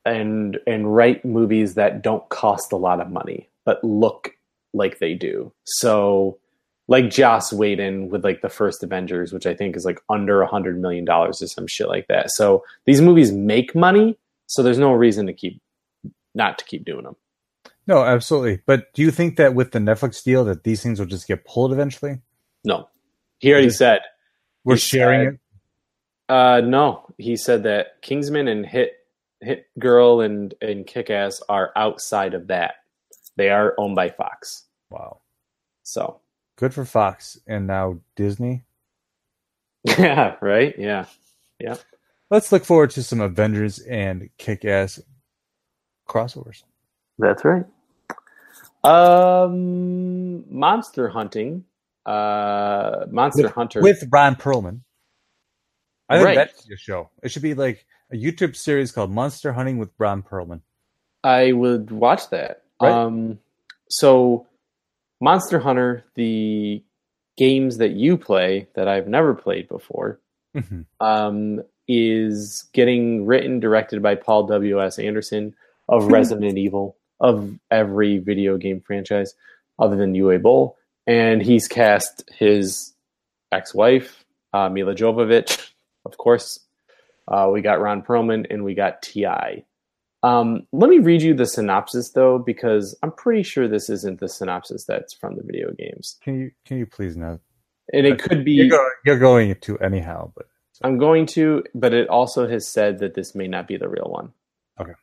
and and write movies that don't cost a lot of money but look like they do. So, like Joss Whedon with like the first Avengers, which I think is like under a hundred million dollars or some shit like that. So these movies make money, so there's no reason to keep not to keep doing them. No, absolutely. But do you think that with the Netflix deal, that these things will just get pulled eventually? No, he already said We're sharing said- it. Uh, no, he said that Kingsman and Hit Hit Girl and and Kick Ass are outside of that. They are owned by Fox. Wow, So good for Fox and now Disney. yeah, right, yeah. Yeah. Let's look forward to some Avengers and Kick-Ass crossovers. That's right. Um, monster hunting. Uh, Monster Hunter. with Ron Perlman. I think Right. that should a show. It should be like a YouTube series called Monster Hunting with Ron Perlman. I would watch that. Right. Um, so Monster Hunter, the games that you play that I've never played before, Mhm. um, is getting written, directed by Paul W. S. Anderson of Resident Evil, of every video game franchise other than Uwe Boll, and he's cast his ex-wife uh, Milla Jovovich, of course. Uh, we got Ron Perlman and we got Ti. Um, let me read you the synopsis though, because I'm pretty sure this isn't the synopsis that's from the video games, Can you can you please not? and it could be. You're going, you're going to anyhow, but I'm going to, but it also has said that this may not be the real one. Okay.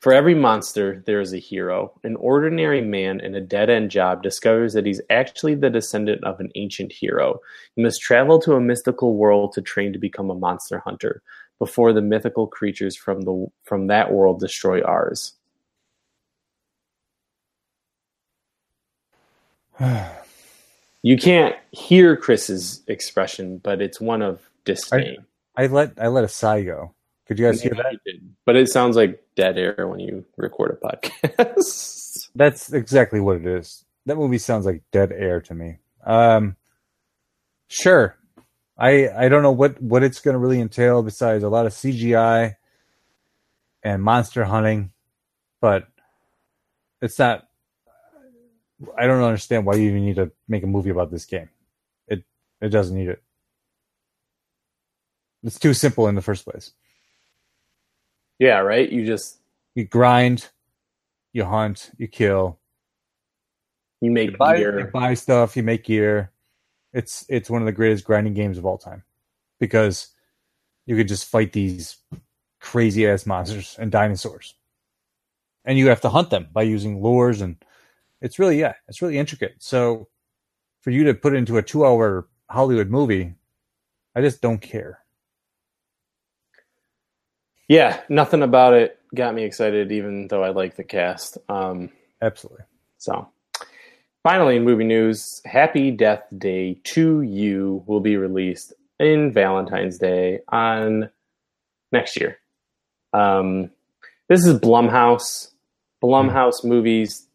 For every monster, there is a hero. An ordinary man in a dead end job discovers that he's actually the descendant of an ancient hero. He must travel to a mystical world to train to become a monster hunter before the mythical creatures from the from that world destroy ours. You can't hear Chris's expression, but it's one of disdain. I let I let a sigh go Could you guys hear that? But it sounds like dead air when you record a podcast. That's exactly what it is. That movie sounds like dead air to me. Um, sure. I I don't know what what it's going to really entail besides a lot of CGI and monster hunting, but it's not. I don't understand why you even need to make a movie about this game. It it doesn't need it. It's too simple in the first place. yeah, right. You just You grind, you hunt, you kill, you make you buy, you gear. buy stuff, you make gear. It's it's one of the greatest grinding games of all time because you could just fight these crazy ass monsters and dinosaurs, and you have to hunt them by using lures and it's really yeah, it's really intricate. So for you to put it into a two hour Hollywood movie, I just don't care. Yeah, nothing about it got me excited, even though I like the cast. Um, Absolutely. so, finally, in movie news, Happy Death Day to You will be released in Valentine's Day on next year. Um, this is Blumhouse. Blumhouse movies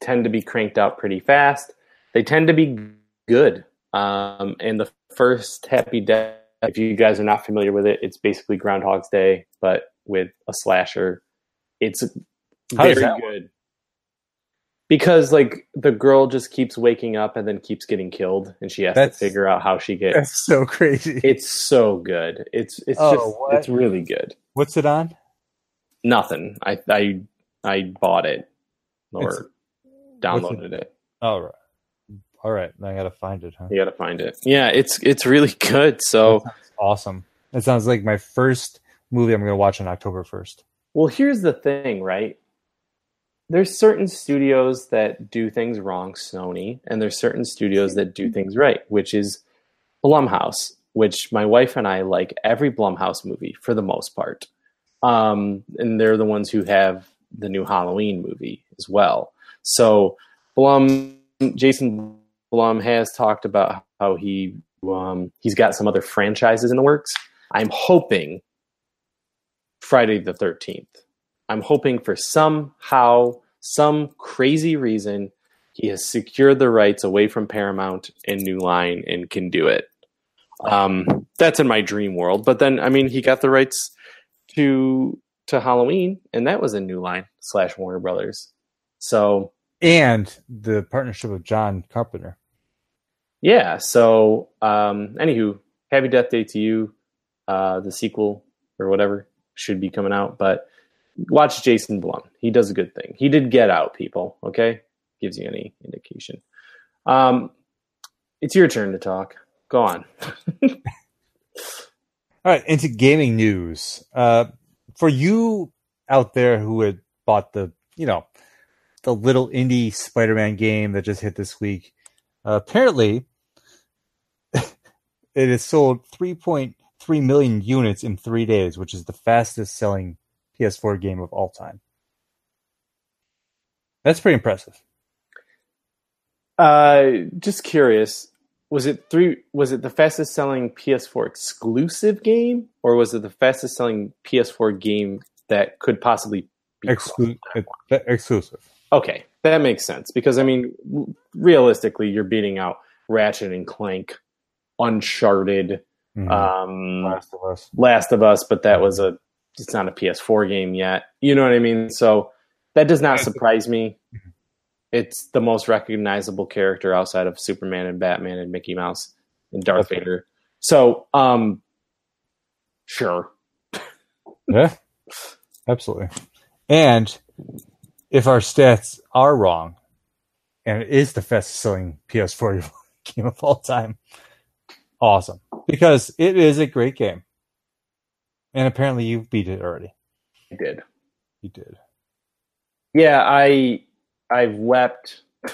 tend to be cranked out pretty fast. They tend to be good. Um, and the first Happy Death, if you guys are not familiar with it, it's basically Groundhog's Day, but with a slasher. It's How very good. Because like the girl just keeps waking up and then keeps getting killed, and she has That's- to figure out how she gets. That's so crazy. It's so good. It's it's Oh, just what? it's really good. What's it on? Nothing. I I I bought it or It's- downloaded it. All right. All right. Now I gotta find it. Huh? You got to find it. Yeah, it's it's really good. So Awesome. It sounds like my first movie I'm gonna watch on October first. Well, here's the thing, right? There's certain studios that do things wrong, Sony, and there's certain studios that do things right, which is Blumhouse, which my wife and I like every Blumhouse movie for the most part. Um, and they're the ones who have the new Halloween movie as well. So Blum, Jason Blum has talked about how he um, he's got some other franchises in the works. I'm hoping Friday the 13th. I'm hoping for somehow, some crazy reason, he has secured the rights away from Paramount and New Line and can do it. Um, that's in my dream world. But then, I mean, he got the rights to to Halloween, and that was a New Line slash Warner Brothers. So And the partnership with John Carpenter. yeah. So, um, anywho, Happy Death Day to you. Uh, the sequel or whatever should be coming out, but watch Jason Blum. He does a good thing. He did Get Out, people. Okay, gives you any indication. Um, it's your turn to talk. Go on. All right, into gaming news. Uh, for you out there who had bought the, you know, the little indie Spider-Man game that just hit this week, uh, apparently it has sold 3.3 million units in three days, which is the fastest selling PS4 game of all time. That's pretty impressive. Uh, just curious. Was it three? Was it the fastest selling PS4 exclusive game, or was it the fastest selling PS4 game that could possibly be Exclu- exclusive. Okay, that makes sense because I mean, realistically, you're beating out Ratchet and Clank, Uncharted, Mhm. um, Last of Us. Last of Us, but that was a it's not a PS4 game yet. You know what I mean? So that does not surprise me. It's the most recognizable character outside of Superman and Batman and Mickey Mouse and Darth Okay. Vader. So, um, sure. Yeah, absolutely. And if our stats are wrong, and it is the fastest selling PS4 game of all time, awesome. Because it is a great game. And apparently you've beat it already. I did. You did. Yeah, I I've wept.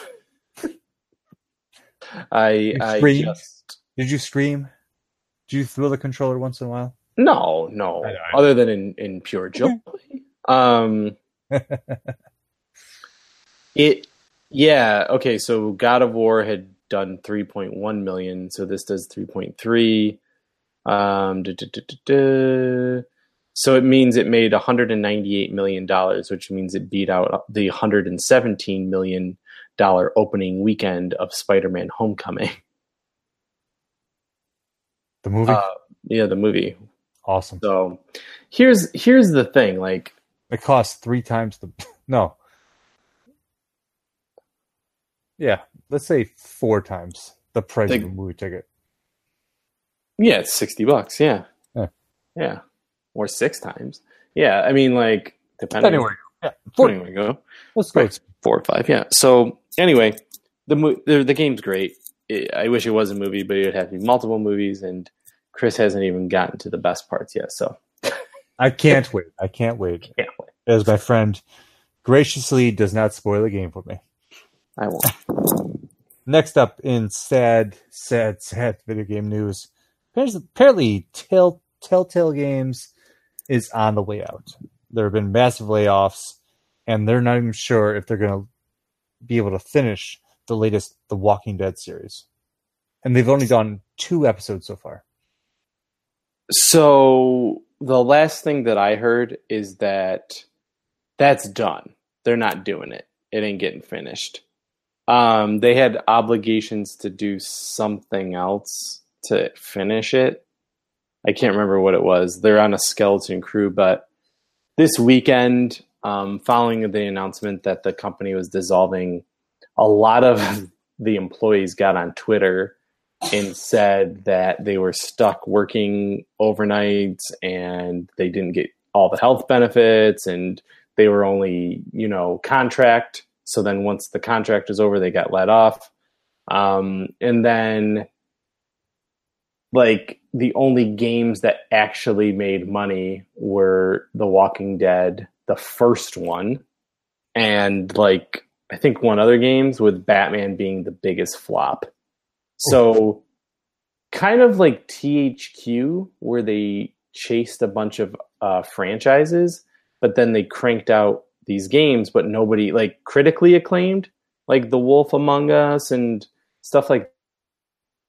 I I just Did you scream? Did you throw the controller once in a while? no no I I other than in in pure joy. um, it yeah okay. So God of War had done three point one million, so this does three point three. Um. So it means it made 198 million dollars, which means it beat out the 117 million dollar opening weekend of Spider-Man: Homecoming. The movie, Uh, yeah, the movie. awesome. So here's here's the thing, like It costs three times the no. Yeah, let's say four times the price Like- of a movie ticket. Yeah, it's 60 bucks, yeah. Yeah. Yeah. Or six times. Yeah, I mean like depending Anyway, yeah, four, where you go. let's go. Right. four or five. Yeah. So anyway, the mo- the, the game's great. I I wish it was a movie, but it would have to be multiple movies, and Chris hasn't even gotten to the best parts yet. So I can't wait. I can't wait. yeah, As my friend graciously does not spoil the game for me. I won't. Next up in sad, sad, sad video game news. Apparently, Tell, Telltale Games is on the way out. There have been massive layoffs, and they're not even sure if they're going to be able to finish the latest The Walking Dead series. And they've only done two episodes so far. So the last thing that I heard is that that's done. They're not doing it. It ain't getting finished. Um, they had obligations to do something else to finish it. I can't remember what it was. They're on a skeleton crew, but this weekend, um, following the announcement that the company was dissolving, a lot of the employees got on Twitter and said that they were stuck working overnight and they didn't get all the health benefits and they were only, you know, contract. So then once the contract was over, they got let off. Um, and then, like, the only games that actually made money were The Walking Dead, the first one, and like, I think one other games with Batman being the biggest flop. So, kind of like THQ, where they chased a bunch of uh, franchises, but then they cranked out these games, but nobody like critically acclaimed, like The Wolf Among Us and stuff like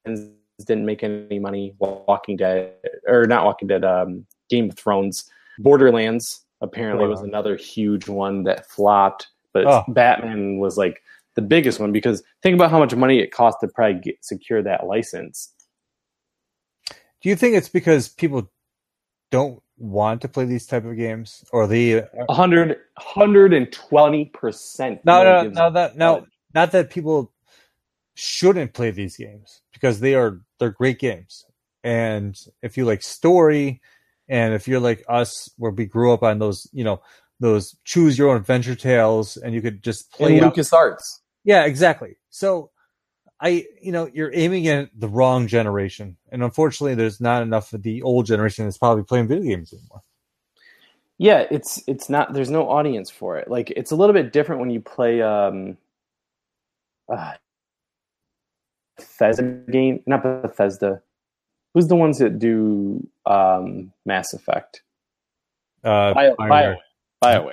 and didn't make any money. Walking Dead or not Walking Dead, um, Game of Thrones, Borderlands apparently was another huge one that flopped, but Oh. Batman was like the biggest one because think about how much money it cost to probably get, secure that license. Do you think it's because people don't want to play these type of games, or the 100 120% no, no, gives no, that no, not that people shouldn't play these games because they are they're great games. And if you like story, and if you're like us, where we grew up on those, you know, those choose your own adventure tales, and you could just play in out- LucasArts. Yeah, exactly. So I, you know, you're aiming at the wrong generation, and unfortunately, there's not enough of the old generation that's probably playing video games anymore. Yeah, it's it's not. There's no audience for it. Like it's a little bit different when you play um, uh, Bethesda game, not Bethesda. Who's the ones that do um, Mass Effect? Uh, Bio, Bioware. BioWare. BioWare.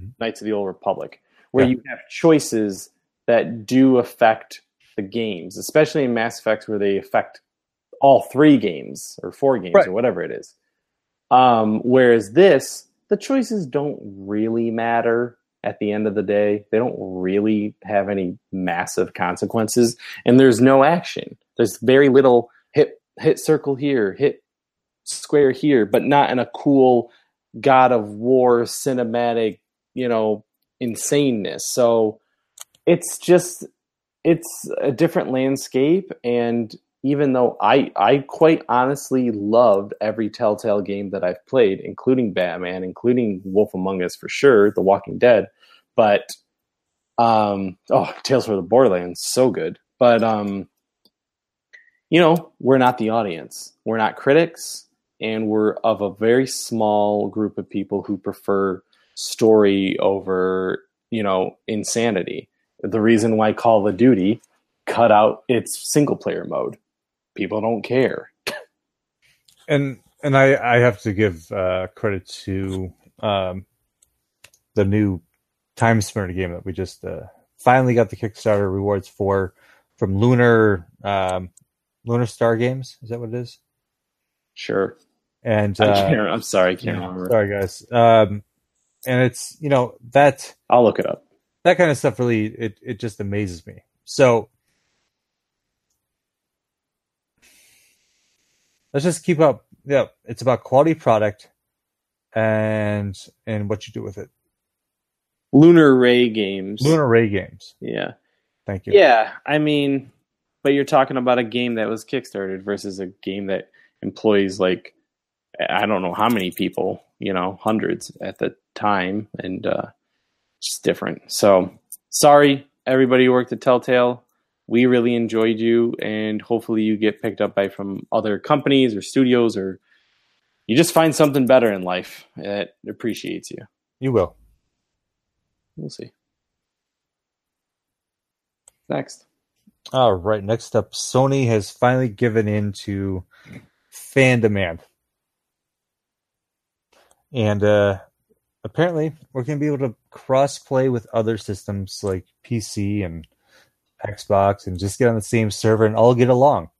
Mhm. Knights of the Old Republic, where Yeah. you have choices that do affect the games, especially in Mass Effect, where they affect all three games or four games Right. or whatever it is. Um, whereas this, the choices don't really matter at the end of the day. They don't really have any massive consequences, and there's no action. There's very little hit hit circle here, hit square here, but not in a cool God of War cinematic, you know, insaneness. So it's just it's a different landscape and even though I I quite honestly loved every Telltale game that I've played, including Batman, including Wolf Among Us for sure, The Walking Dead, but um oh Tales from the Borderlands so good. But um you know, we're not the audience. We're not critics and we're of a very small group of people who prefer story over, you know, insanity. The reason why Call of Duty cut out its single player mode. People don't care. and and I I have to give uh, credit to um, the new Timespinner game that we just uh, finally got the Kickstarter rewards for from Lunar um, Lunar Star Games. Is that what it is? Sure. And I uh, can't, I'm sorry, I can't yeah, remember. sorry guys. Um, and it's you know that I'll look it up. that kind of stuff really it it just amazes me. So let's just keep up. Yeah, it's about quality product and and what you do with it. Lunar Ray Games. Lunar Ray Games. Yeah. Thank you. Yeah, I mean, but you're talking about a game that was kickstarted versus a game that employs like I don't know how many people, you know, hundreds at the time, and uh, just different. So sorry, everybody who worked at Telltale. We really enjoyed you, and hopefully you get picked up by from other companies or studios, or you just find something better in life that appreciates you. You will. We'll see. Next. All right. Next up, Sony has finally given in to fan demand. And uh, apparently, we're going to be able to cross play with other systems like PC and Xbox and just get on the same server and all get along.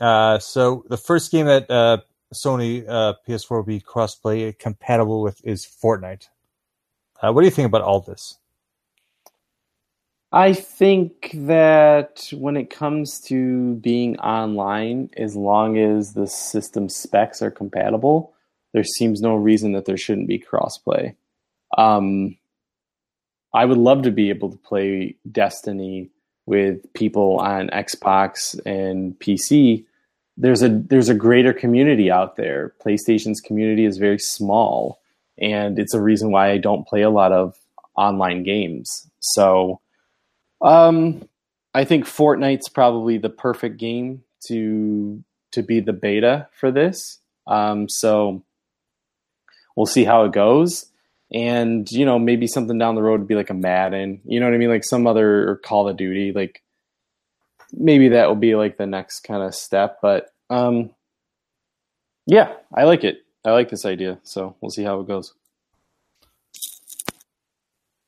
Uh, so, the first game that uh, Sony uh, PS4 will be cross play compatible with is Fortnite. Uh, what do you think about all this? I think that when it comes to being online, as long as the system specs are compatible, there seems no reason that there shouldn't be crossplay. Um, I would love to be able to play Destiny with people on Xbox and PC. There's a there's a greater community out there. PlayStation's community is very small, and it's a reason why I don't play a lot of online games. So. Um, I think Fortnite's probably the perfect game to to be the beta for this. Um, so we'll see how it goes, and you know maybe something down the road would be like a Madden. You know what I mean? Like some other or Call of Duty. Like maybe that will be like the next kind of step. But um, yeah, I like it. I like this idea. So we'll see how it goes.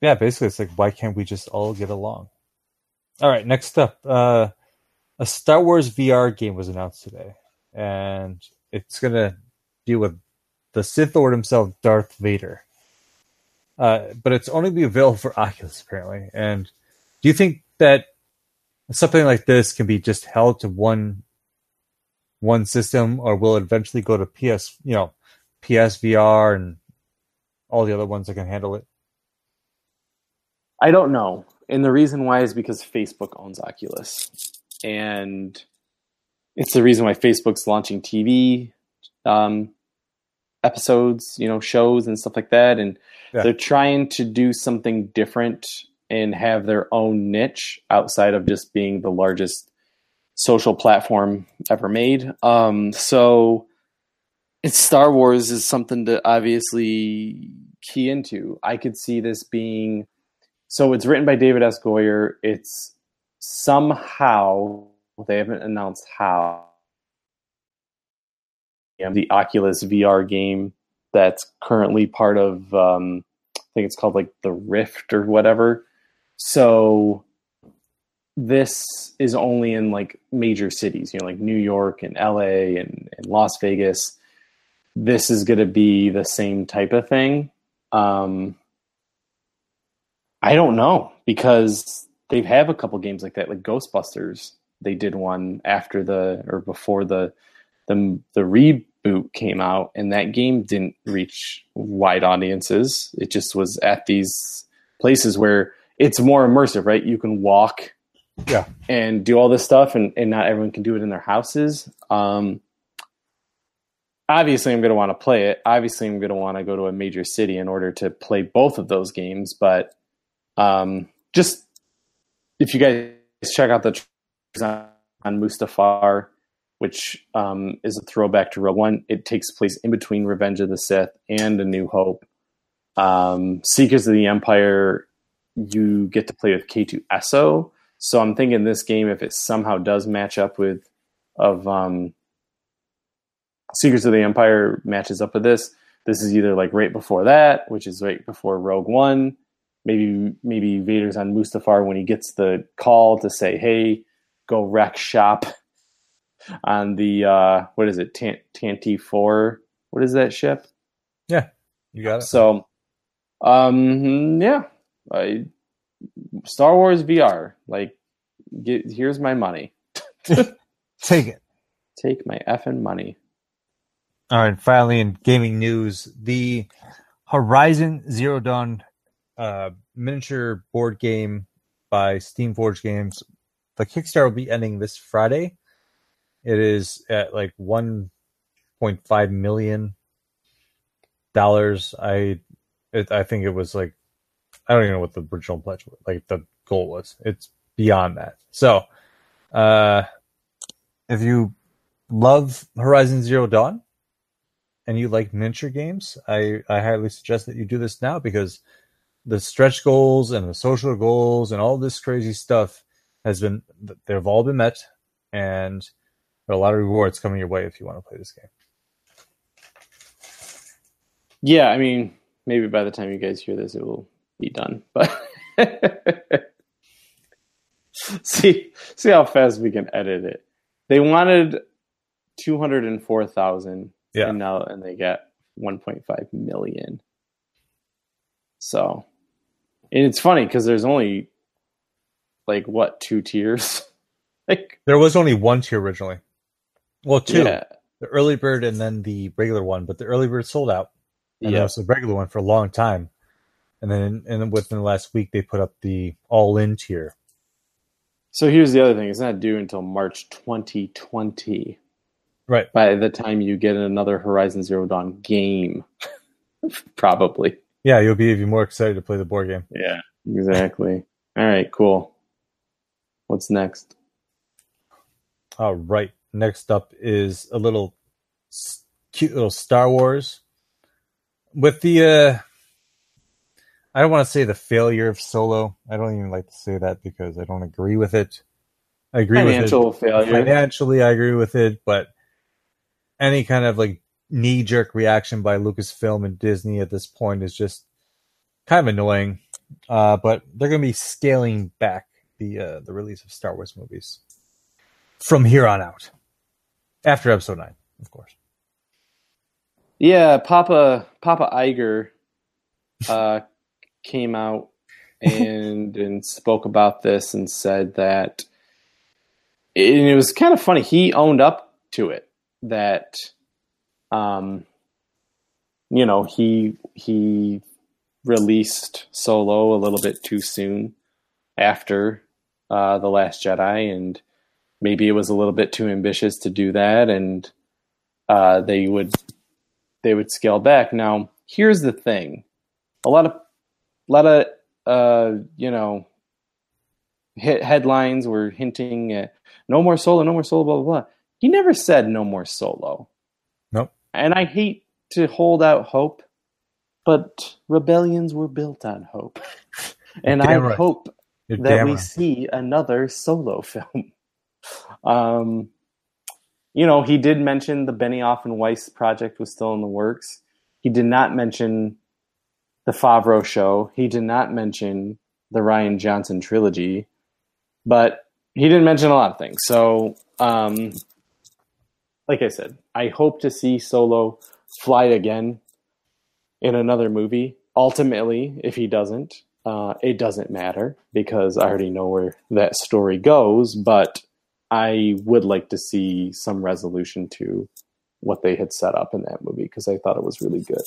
Yeah, basically, it's like, why can't we just all get along? All right, next up, uh, a Star Wars VR game was announced today, and it's gonna deal with the Sith Lord himself, Darth Vader. Uh, but it's only be available for Oculus apparently. And do you think that something like this can be just held to one one system, or will it eventually go to PS, you know, PSVR and all the other ones that can handle it? I don't know. And the reason why is because Facebook owns Oculus. And it's the reason why Facebook's launching TV um, episodes, you know, shows and stuff like that. And Yeah. they're trying to do something different and have their own niche outside of just being the largest social platform ever made. Um, so it's Star Wars is something to obviously key into. I could see this being so it's written by David S. Goyer. It's somehow they haven't announced how the Oculus VR game that's currently part of um, I think it's called like the Rift or whatever. So this is only in like major cities, you know, like New York and LA and, and Las Vegas. This is going to be the same type of thing. Um, I don't know because they have a couple games like that, like Ghostbusters. They did one after the or before the the the reboot came out, and that game didn't reach wide audiences. It just was at these places where it's more immersive, right? You can walk, Yeah. and do all this stuff, and and not everyone can do it in their houses. Um, obviously, I'm going to want to play it. Obviously, I'm going to want to go to a major city in order to play both of those games, but um, just if you guys check out the on Mustafar, which um, is a throwback to Rogue One, it takes place in between Revenge of the Sith and A New Hope. Um, Secrets of the Empire, you get to play with K2SO. So I'm thinking this game, if it somehow does match up with of um, Secrets of the Empire matches up with this, this is either like right before that, which is right before Rogue One, maybe maybe Vader's on Mustafar when he gets the call to say, "Hey, go wreck shop on the uh, what is it, Tan- Tantive Four? What is that ship? Yeah, you got it. So, um, yeah, I, Star Wars VR. Like, get, here's my money. Take it. Take my effing money. All right, finally in gaming news, the Horizon Zero Dawn uh, miniature board game by Steamforged Games. The Kickstarter will be ending this Friday. It is at like 1.5 million dollars. I it, I think it was like I don't even know what the original pledge was, like the goal was. It's beyond that. So, uh, if you love Horizon Zero Dawn and you like miniature games, I, I highly suggest that you do this now because the stretch goals and the social goals and all this crazy stuff has been they've all been met and are a lot of rewards coming your way if you want to play this game. Yeah, I mean, maybe by the time you guys hear this, it will be done. But see, see how fast we can edit it. They wanted two hundred and four thousand, Yeah. and now and they get one point five million. So, and it's funny because there's only like what two tiers, like There was only one tier originally. Well, two. yeah, The early bird and then the regular one, but the early bird sold out. And yeah. was the regular one for a long time. And then and then within the last week they put up the all in tier. So here's the other thing: it's not due until March 2020. Right. By the time you get another Horizon Zero Dawn game, probably. Yeah, you'll be even more excited to play the board game. Yeah, exactly. All right, cool. What's next? All right. Next up is a little cute little Star Wars with the. uh I don't want to say the failure of Solo. I don't even like to say that because I don't agree with it. I agree Financial with failure. it financially. I agree with it, but any kind of like knee jerk reaction by Lucasfilm and Disney at this point is just kind of annoying. Uh, but they're going to be scaling back the uh, the release of Star Wars movies from here on out. After Episode Nine, of course. Yeah, Papa Papa Iger uh, came out and and spoke about this and said that and it was kind of funny. He owned up to it that um you know, he he released Solo a little bit too soon after uh The Last Jedi and maybe it was a little bit too ambitious to do that and uh they would they would scale back. Now, here's the thing: a lot of, a lot of, uh, you know, hit headlines were hinting at no more solo, no more solo, blah blah blah. He never said no more solo. Nope. And I hate to hold out hope, but rebellions were built on hope, and I right. hope You're that we right. see another solo film. Um, you know, he did mention the Benioff and Weiss project was still in the works. He did not mention the Favreau show. He did not mention the Rian Johnson trilogy, but he didn't mention a lot of things. So, um, like I said, I hope to see Solo fly again in another movie. Ultimately, if he doesn't, uh, it doesn't matter because I already know where that story goes. But I would like to see some resolution to what they had set up in that movie because I thought it was really good.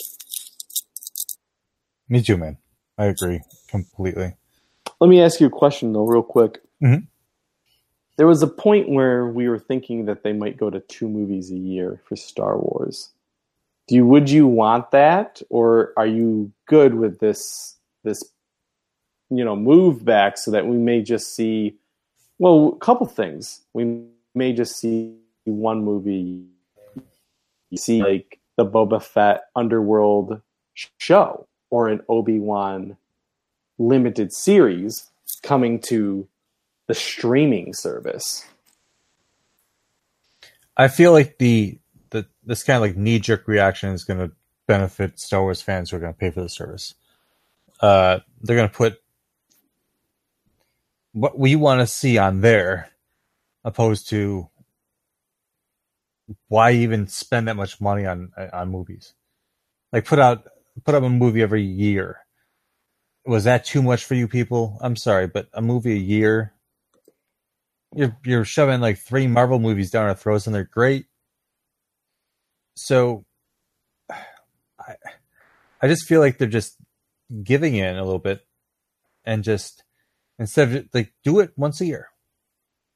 Me too, man. I agree completely. Let me ask you a question though, real quick. Mhm. There was a point where we were thinking that they might go to two movies a year for Star Wars. Do you would you want that, or are you good with this this you know move back so that we may just see well a couple things we may just see one movie you see like the Boba Fett Underworld show or an Obi Wan limited series coming to the streaming service. I feel like the the this kind of like knee jerk reaction is going to benefit Star Wars fans who are going to pay for the service. Uh, they're going to put what we want to see on there, opposed to why even spend that much money on on movies? Like put out put up a movie every year. Was that too much for you people? I'm sorry, but a movie a year. You're you're shoving like three Marvel movies down our throats and they're great. So I I just feel like they're just giving in a little bit and just instead of like do it once a year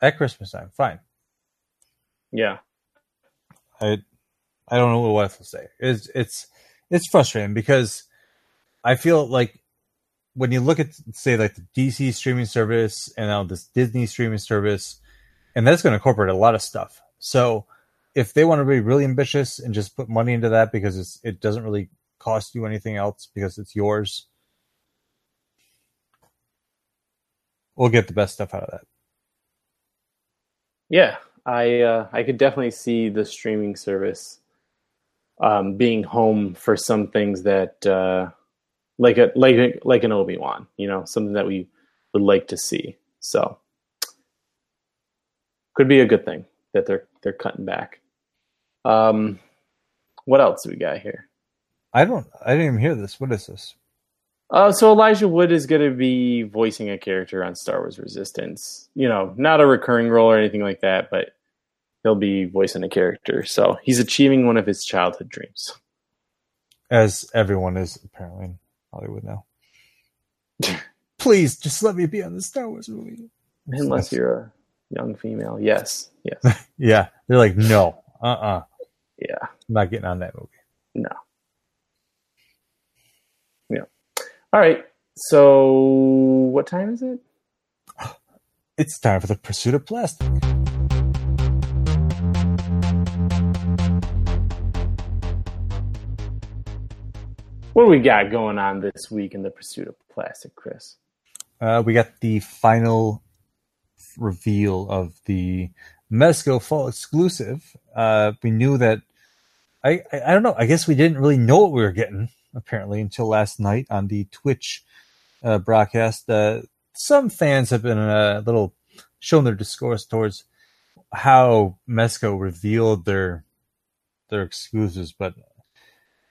at Christmas time. Fine. Yeah. I I don't know what else to say. It's it's it's frustrating because I feel like when you look at say like the DC streaming service and now this Disney streaming service, and that's going to incorporate a lot of stuff. So if they want to be really ambitious and just put money into that because it's it doesn't really cost you anything else because it's yours, we'll get the best stuff out of that. Yeah, I uh, I could definitely see the streaming service um, being home for some things that uh, like a like like an Obi Wan, you know, something that we would like to see. So could be a good thing that they're they're cutting back. Um, what else do we got here? I don't. I didn't even hear this. What is this? Uh, so Elijah Wood is going to be voicing a character on Star Wars Resistance. You know, not a recurring role or anything like that, but he'll be voicing a character. So he's achieving one of his childhood dreams. As everyone is apparently in Hollywood now. Please, just let me be on the Star Wars movie. Unless you're a young female. Yes. Yes. yeah. They're like, no. Uh uh-uh. uh. Yeah. I'm not getting on that movie. No. Yeah. All right. So, what time is it? It's time for the pursuit of plastic. What do we got going on this week in the pursuit of plastic, Chris? Uh, we got the final reveal of the Mezco Fall exclusive. Uh, we knew that. I, I, I don't know. I guess we didn't really know what we were getting apparently until last night on the Twitch uh, broadcast. Uh, some fans have been a little showing their discourse towards how Mezco revealed their their excuses, but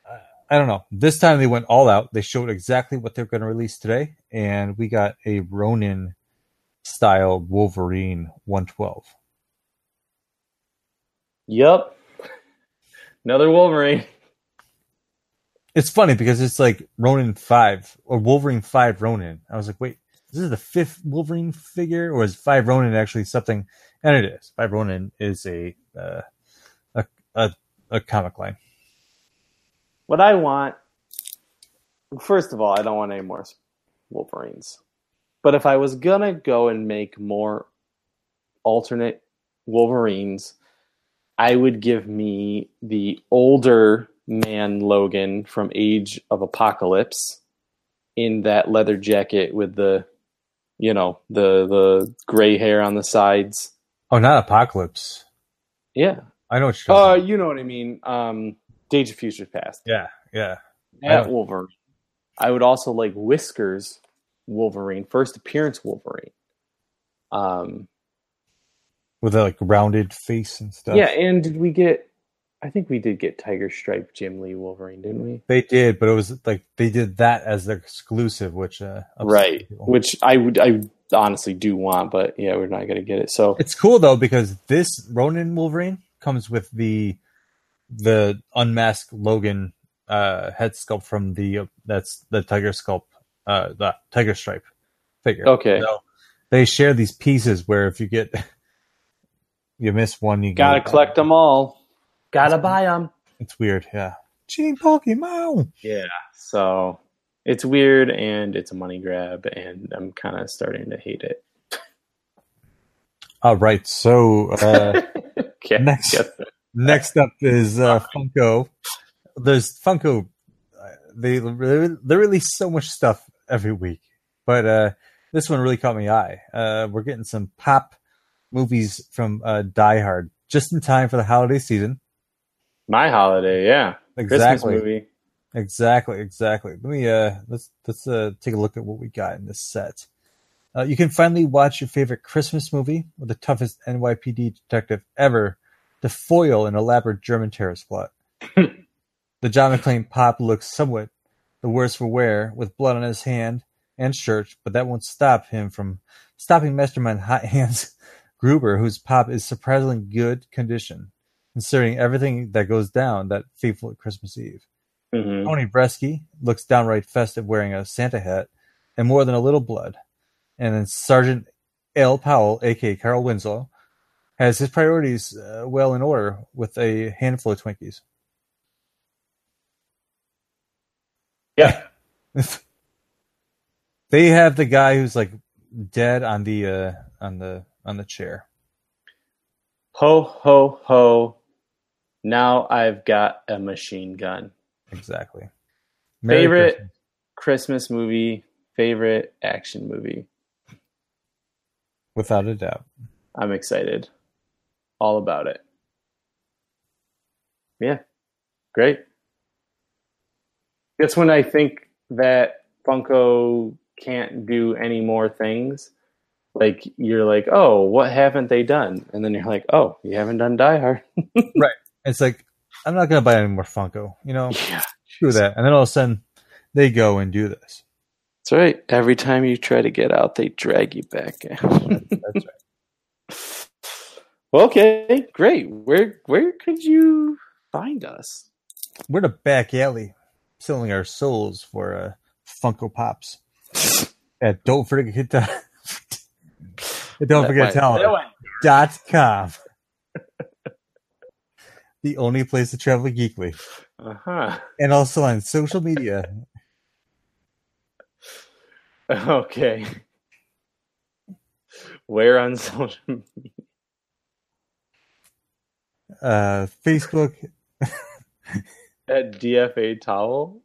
uh, I don't know. This time they went all out. They showed exactly what they're going to release today, and we got a Ronin style Wolverine 112. Yep. Another Wolverine. It's funny because it's like Ronin 5 or Wolverine 5 Ronin. I was like, wait, this is the fifth Wolverine figure, or is 5 Ronin actually something? And it is. 5 Ronin is a, uh, a, a, a comic line. What I want, first of all, I don't want any more Wolverines. But if I was gonna go and make more alternate Wolverines, I would give me the older man Logan from Age of Apocalypse in that leather jacket with the you know, the the gray hair on the sides. Oh, not Apocalypse. Yeah. I know what you're Uh you know what I mean. Um Days of Future Past. Yeah, yeah. That Wolverine. I would also like Whiskers Wolverine, first appearance Wolverine. Um, with a like rounded face and stuff. Yeah, and did we get? I think we did get Tiger Stripe Jim Lee Wolverine, didn't we? They did, but it was like they did that as their exclusive, which uh, right, which I would I honestly do want, but yeah, we're not going to get it. So it's cool though because this Ronin Wolverine comes with the the unmasked Logan uh, head sculpt from the uh, that's the Tiger sculpt uh, the tiger stripe figure. Okay. So they share these pieces where if you get you miss one, you gotta collect them all. Gotta buy them. It's weird, yeah. Cheating Pokemon. Yeah. So it's weird and it's a money grab, and I'm kind of starting to hate it. All right. So uh, next, next up is uh, Funko. There's Funko. They they release so much stuff every week. But uh, this one really caught my eye. Uh, we're getting some pop movies from uh, Die Hard just in time for the holiday season. My holiday, yeah, exactly. Christmas movie. Exactly, exactly. Let me uh, let's let's uh, take a look at what we got in this set. Uh, you can finally watch your favorite Christmas movie with the toughest NYPD detective ever to foil an elaborate German terrorist plot. the John McClane pop looks somewhat the worse for wear, with blood on his hand and shirt, but that won't stop him from stopping Mastermind Hot Hands Gruber, whose pop is surprisingly good condition, considering everything that goes down that fateful Christmas Eve. Mhm. Tony Vreski looks downright festive wearing a Santa hat and more than a little blood. And then Sergeant Al Powell, aka Carl Winslow, has his priorities uh, well in order with a handful of Twinkies. Yeah. they have the guy who's like dead on the uh, on the on the chair. Ho ho ho! Now I've got a machine gun. Exactly. Merry Favorite Christmas. Christmas movie. Favorite action movie. without a doubt. I'm excited. All about it. Yeah. Great. Just when I think that Funko can't do any more things, like you're like, oh, what haven't they done? And then you're like, oh, you haven't done Die Hard. It's like I'm not gonna buy any more Funko. You know, yeah. screw that. And then all of a sudden, they go and do this. That's right. Every time you try to get out, they drag you back in. That's right. okay, great. Where where could you find us? We're the back alley, selling our souls for uh, Funko Pops. At don't forget to don't forget to tell dot com. The only place to travel geekly, Uh huh. and also on social media. Okay. Where on social media? Uh, Facebook, At DFA Towel?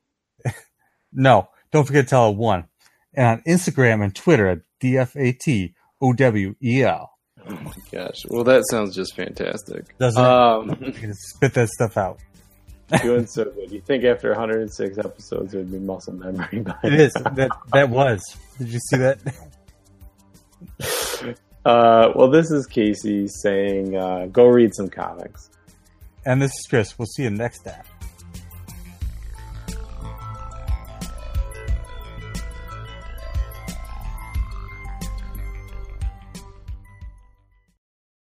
no, don't forget to tell it one, and on Instagram and Twitter at dfatowel. Oh my gosh. Well, that sounds just fantastic. Doesn't Um, you can spit that stuff out? doing so good. You think after 106 episodes, it would be muscle memory? By It is that that was. Did you see that? Uh, well, this is Casey saying, uh, go read some comics. And this is Chris. We'll see you next time.